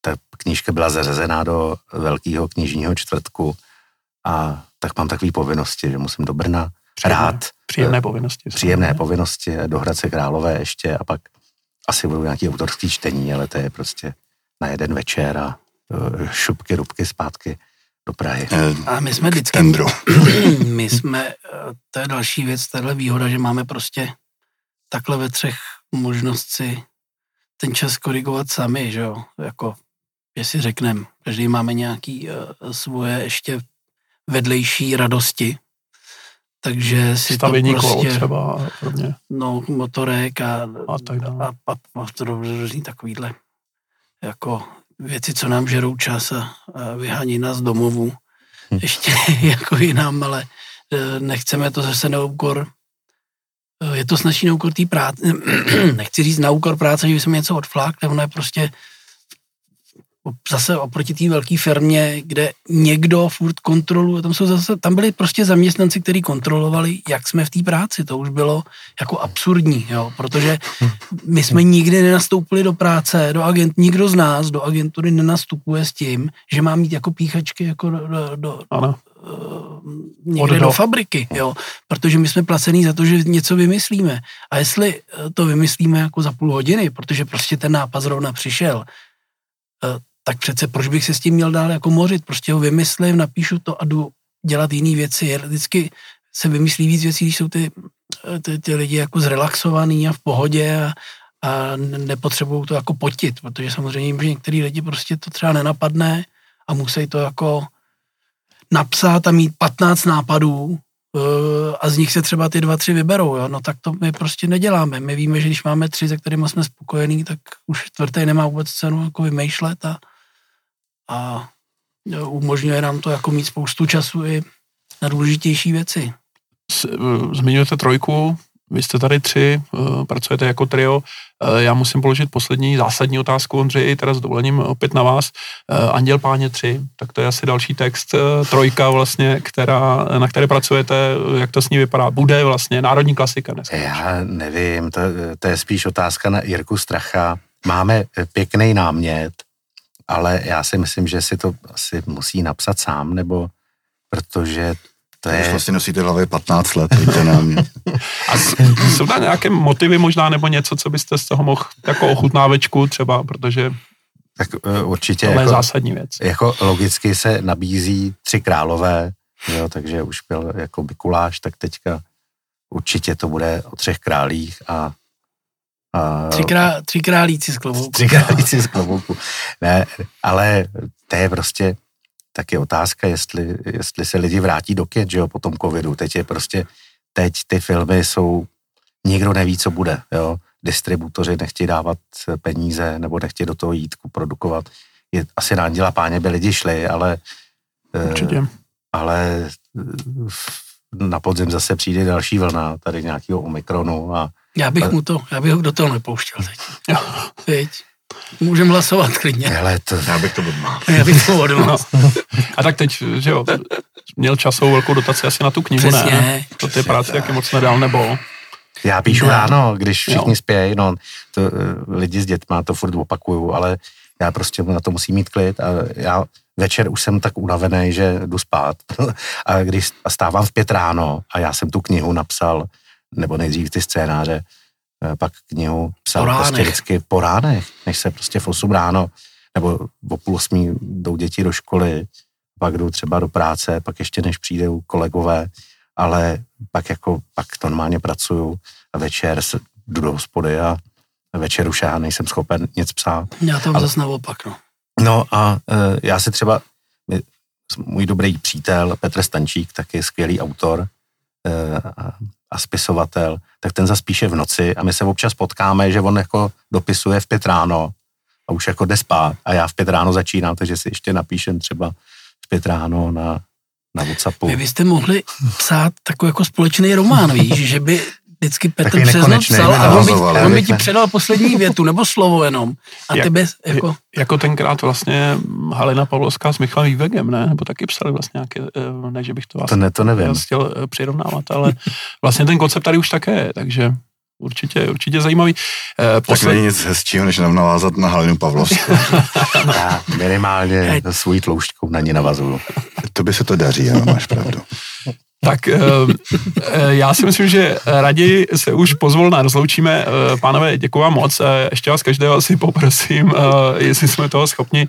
ta knížka byla zařazená do velkého knižního čtvrtku a tak mám takové povinnosti, že musím do Brna příjemné, rád. Příjemné povinnosti. Příjemné ne? povinnosti, do Hradce Králové ještě a pak asi budou nějaký autorský čtení, ale to je prostě na jeden večer a e, šupky, rubky zpátky do Prahy. A my jsme vždycky, my jsme, to je další věc, tahle výhoda, že máme prostě takhle ve třech možnosti ten čas korigovat sami, že jo, jako, jestli řekneme, každý máme nějaký uh, svoje ještě vedlejší radosti. Takže si Stavění to prostě... třeba podobně. No, motorek a, a tak dále. A, a, a to různý takovýhle jako věci, co nám žerou čas a, a vyhání nás domovů. Hm. Ještě jako jinam, ale e, nechceme to zase na úkor e, je to snaží na úkor té práce, nechci říct na úkor práce, že jsme něco odflákli, ono je prostě zase oproti té velké firmě, kde někdo furt kontroluje, tam, jsou zase, tam byli prostě zaměstnanci, kteří kontrolovali, jak jsme v té práci. To už bylo jako absurdní, jo, protože my jsme nikdy nenastoupili do práce, do agent, nikdo z nás do agentury nenastupuje s tím, že má mít jako píchačky jako do, do, do ano. Uh, někde do fabriky, jo, protože my jsme placení za to, že něco vymyslíme. A jestli to vymyslíme jako za půl hodiny, protože prostě ten nápad zrovna přišel, eh, tak přece proč bych se s tím měl dál jako mořit, prostě ho vymyslím, napíšu to a jdu dělat jiné věci. Vždycky se vymyslí víc věcí, když jsou ty, ty, ty lidi jako zrelaxovaný a v pohodě a, a nepotřebují to jako potit, protože samozřejmě že některý lidi prostě to třeba nenapadne a musí to jako napsat a mít 15 nápadů eh, a z nich se třeba ty dva, tři vyberou, jo? no tak to my prostě neděláme. My víme, že když máme tři, se kterými jsme spokojení, tak už čtvrtý nemá vůbec cenu jako vymýšlet a, a umožňuje nám to jako mít spoustu času i na důležitější věci. Eh, zmiňujete trojku, vy jste tady tři, eh, pracujete jako trio. Eh, já musím položit poslední zásadní otázku, Ondřej, teda s dovolením opět na vás. Anděl páně tři, tak to je asi další text, trojka vlastně, která, na které pracujete, jak to s ní vypadá. Bude vlastně národní klasika dnes. Já nevím, to, to je spíš otázka na Jirku Stracha. Máme pěkný námět, ale já si myslím, že si to asi musí napsat sám, nebo protože to je... Už vlastně nosíte v hlavě 15 let, víte na mě. A jsou tam nějaké motivy možná, nebo něco, co byste z toho mohl jako ochutnávečku třeba, protože tak uh, určitě. To jako, je zásadní věc. Jako logicky se nabízí tři králové, jo, takže už byl jako Mikuláš, tak teďka určitě to bude o třech králích a tři, krá, tři králíci z klobouku. Tři králíci z klobouku. Ne, ale to je prostě taky otázka, jestli, jestli se lidi vrátí do kin, že jo, po tom covidu. Teď je prostě, teď ty filmy jsou, nikdo neví, co bude, jo. Distributoři nechtějí dávat peníze nebo nechtějí do toho jít produkovat. Je, asi na Anděla páně by lidi šli, ale eh, Určitě. Eh, ale na podzim zase přijde další vlna tady nějakého omikronu a já bych mu to, já bych ho do toho nepouštěl teď. Teď. Můžeme hlasovat klidně. Hele, to... Já bych to odmál. Já bych to odmál. A tak teď, že jo, měl časovou velkou dotaci asi na tu knihu, Přesně, ne? To ty práce taky moc nedal, nebo? Já píšu ne. ráno, když všichni spějí, no, to, uh, lidi s dětma to furt opakuju, ale já prostě na to musím mít klid a já večer už jsem tak unavený, že jdu spát. a když a stávám v pět ráno a já jsem tu knihu napsal, nebo nejdřív ty scénáře, Eh, pak knihu psal po prostě vždycky po ránech, než se prostě v 8 ráno nebo o půl osmí jdou děti do školy, pak jdou třeba do práce, pak ještě než přijdou kolegové, ale pak jako, pak normálně pracuju a večer se, jdu do hospody a večer už já nejsem schopen nic psát. Já ale, zase naopak, no. No a e, já se třeba, můj dobrý přítel Petr Stančík, taky skvělý autor, e, a spisovatel, tak ten zaspíše v noci a my se občas potkáme, že on jako dopisuje v pět ráno a už jako jde spát a já v pět ráno začínám, takže si ještě napíšem třeba v pět ráno na, na Whatsappu. Vy byste mohli psát takový jako společný román, víš, že by vždycky Petr přes noc psal a on by, on by ti předal poslední větu nebo slovo jenom. A Jak, ty bys jako... Jako tenkrát vlastně Halina Pavlovská s Michalem Vývegem, ne? Nebo taky psali vlastně nějaké, eh, ne, že bych to, to, ne, to nevím. chtěl eh, přirovnávat, ale vlastně ten koncept tady už také je, takže určitě, určitě zajímavý. Eh, posled... Tak není nic hezčího, než nám navázat na Halinu Pavlovskou. Já minimálně svůj tloušťkou na ní navazuju. To by se to daří, ano, máš pravdu. Tak eh, eh, já si myslím, že raději se už pozvolna rozloučíme. Eh, pánové, děkuji vám moc. Ještě vás každého asi poprosím, jestli jsme toho schopni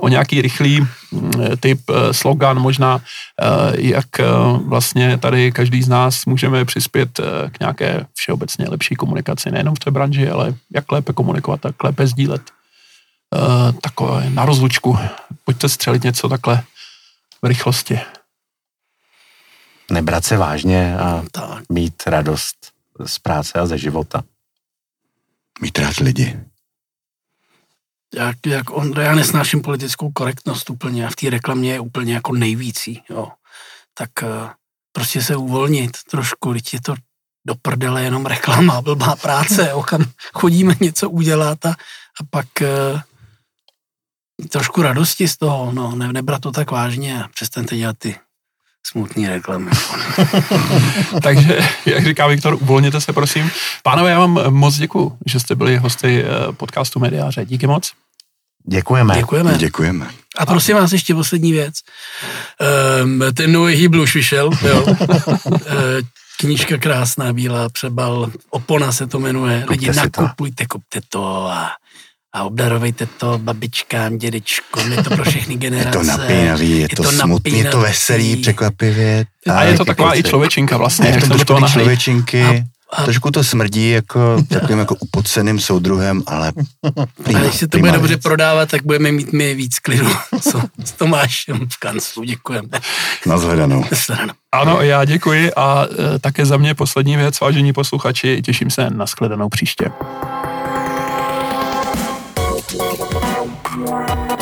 o nějaký rychlý mm, typ, slogan možná, jak vlastně tady každý z nás můžeme přispět k nějaké všeobecně lepší komunikaci, nejenom v té branži, ale jak lépe komunikovat, tak lépe sdílet. Takové na rozlučku. Pojďte střelit něco takhle v rychlosti nebrat se vážně a tak. mít radost z práce a ze života. Mít rád lidi. Jak, jak on, já nesnáším politickou korektnost úplně a v té reklamě je úplně jako nejvící, jo. Tak uh, prostě se uvolnit trošku, teď je to do prdele jenom reklama, blbá práce, jo, kam chodíme něco udělat a, a pak uh, trošku radosti z toho, no, ne, nebrat to tak vážně a přestaňte dělat ty smutný reklamy. Takže, jak říká Viktor, uvolněte se, prosím. Pánové, já vám moc děkuji, že jste byli hosty eh, podcastu Mediáře. Díky moc. Děkujeme. Děkujeme. Děkujeme. A prosím vás ještě poslední věc. Um, ten nový Hýbl už vyšel, jo. Eh, knížka krásná, bílá, přebal, Opona se to jmenuje. Lidi, nakupujte, kupte to a a obdarovejte to babičkám, dědečko, je to pro všechny generace. Je to napínavý, je, je to, to smutný, je to veselý, překvapivě. A je to taková i člověčinka vlastně. Je to, to člověčinky. A, A... Trošku to smrdí jako takovým jako upoceným soudruhem, ale prima, A když se to bude dobře prodávat, tak budeme mít my víc klidu. Co s Tomášem v kanclu, děkujeme. Na zhledanou. Ano, já děkuji a e, také za mě poslední věc, vážení posluchači, těším se na shledanou příště. more.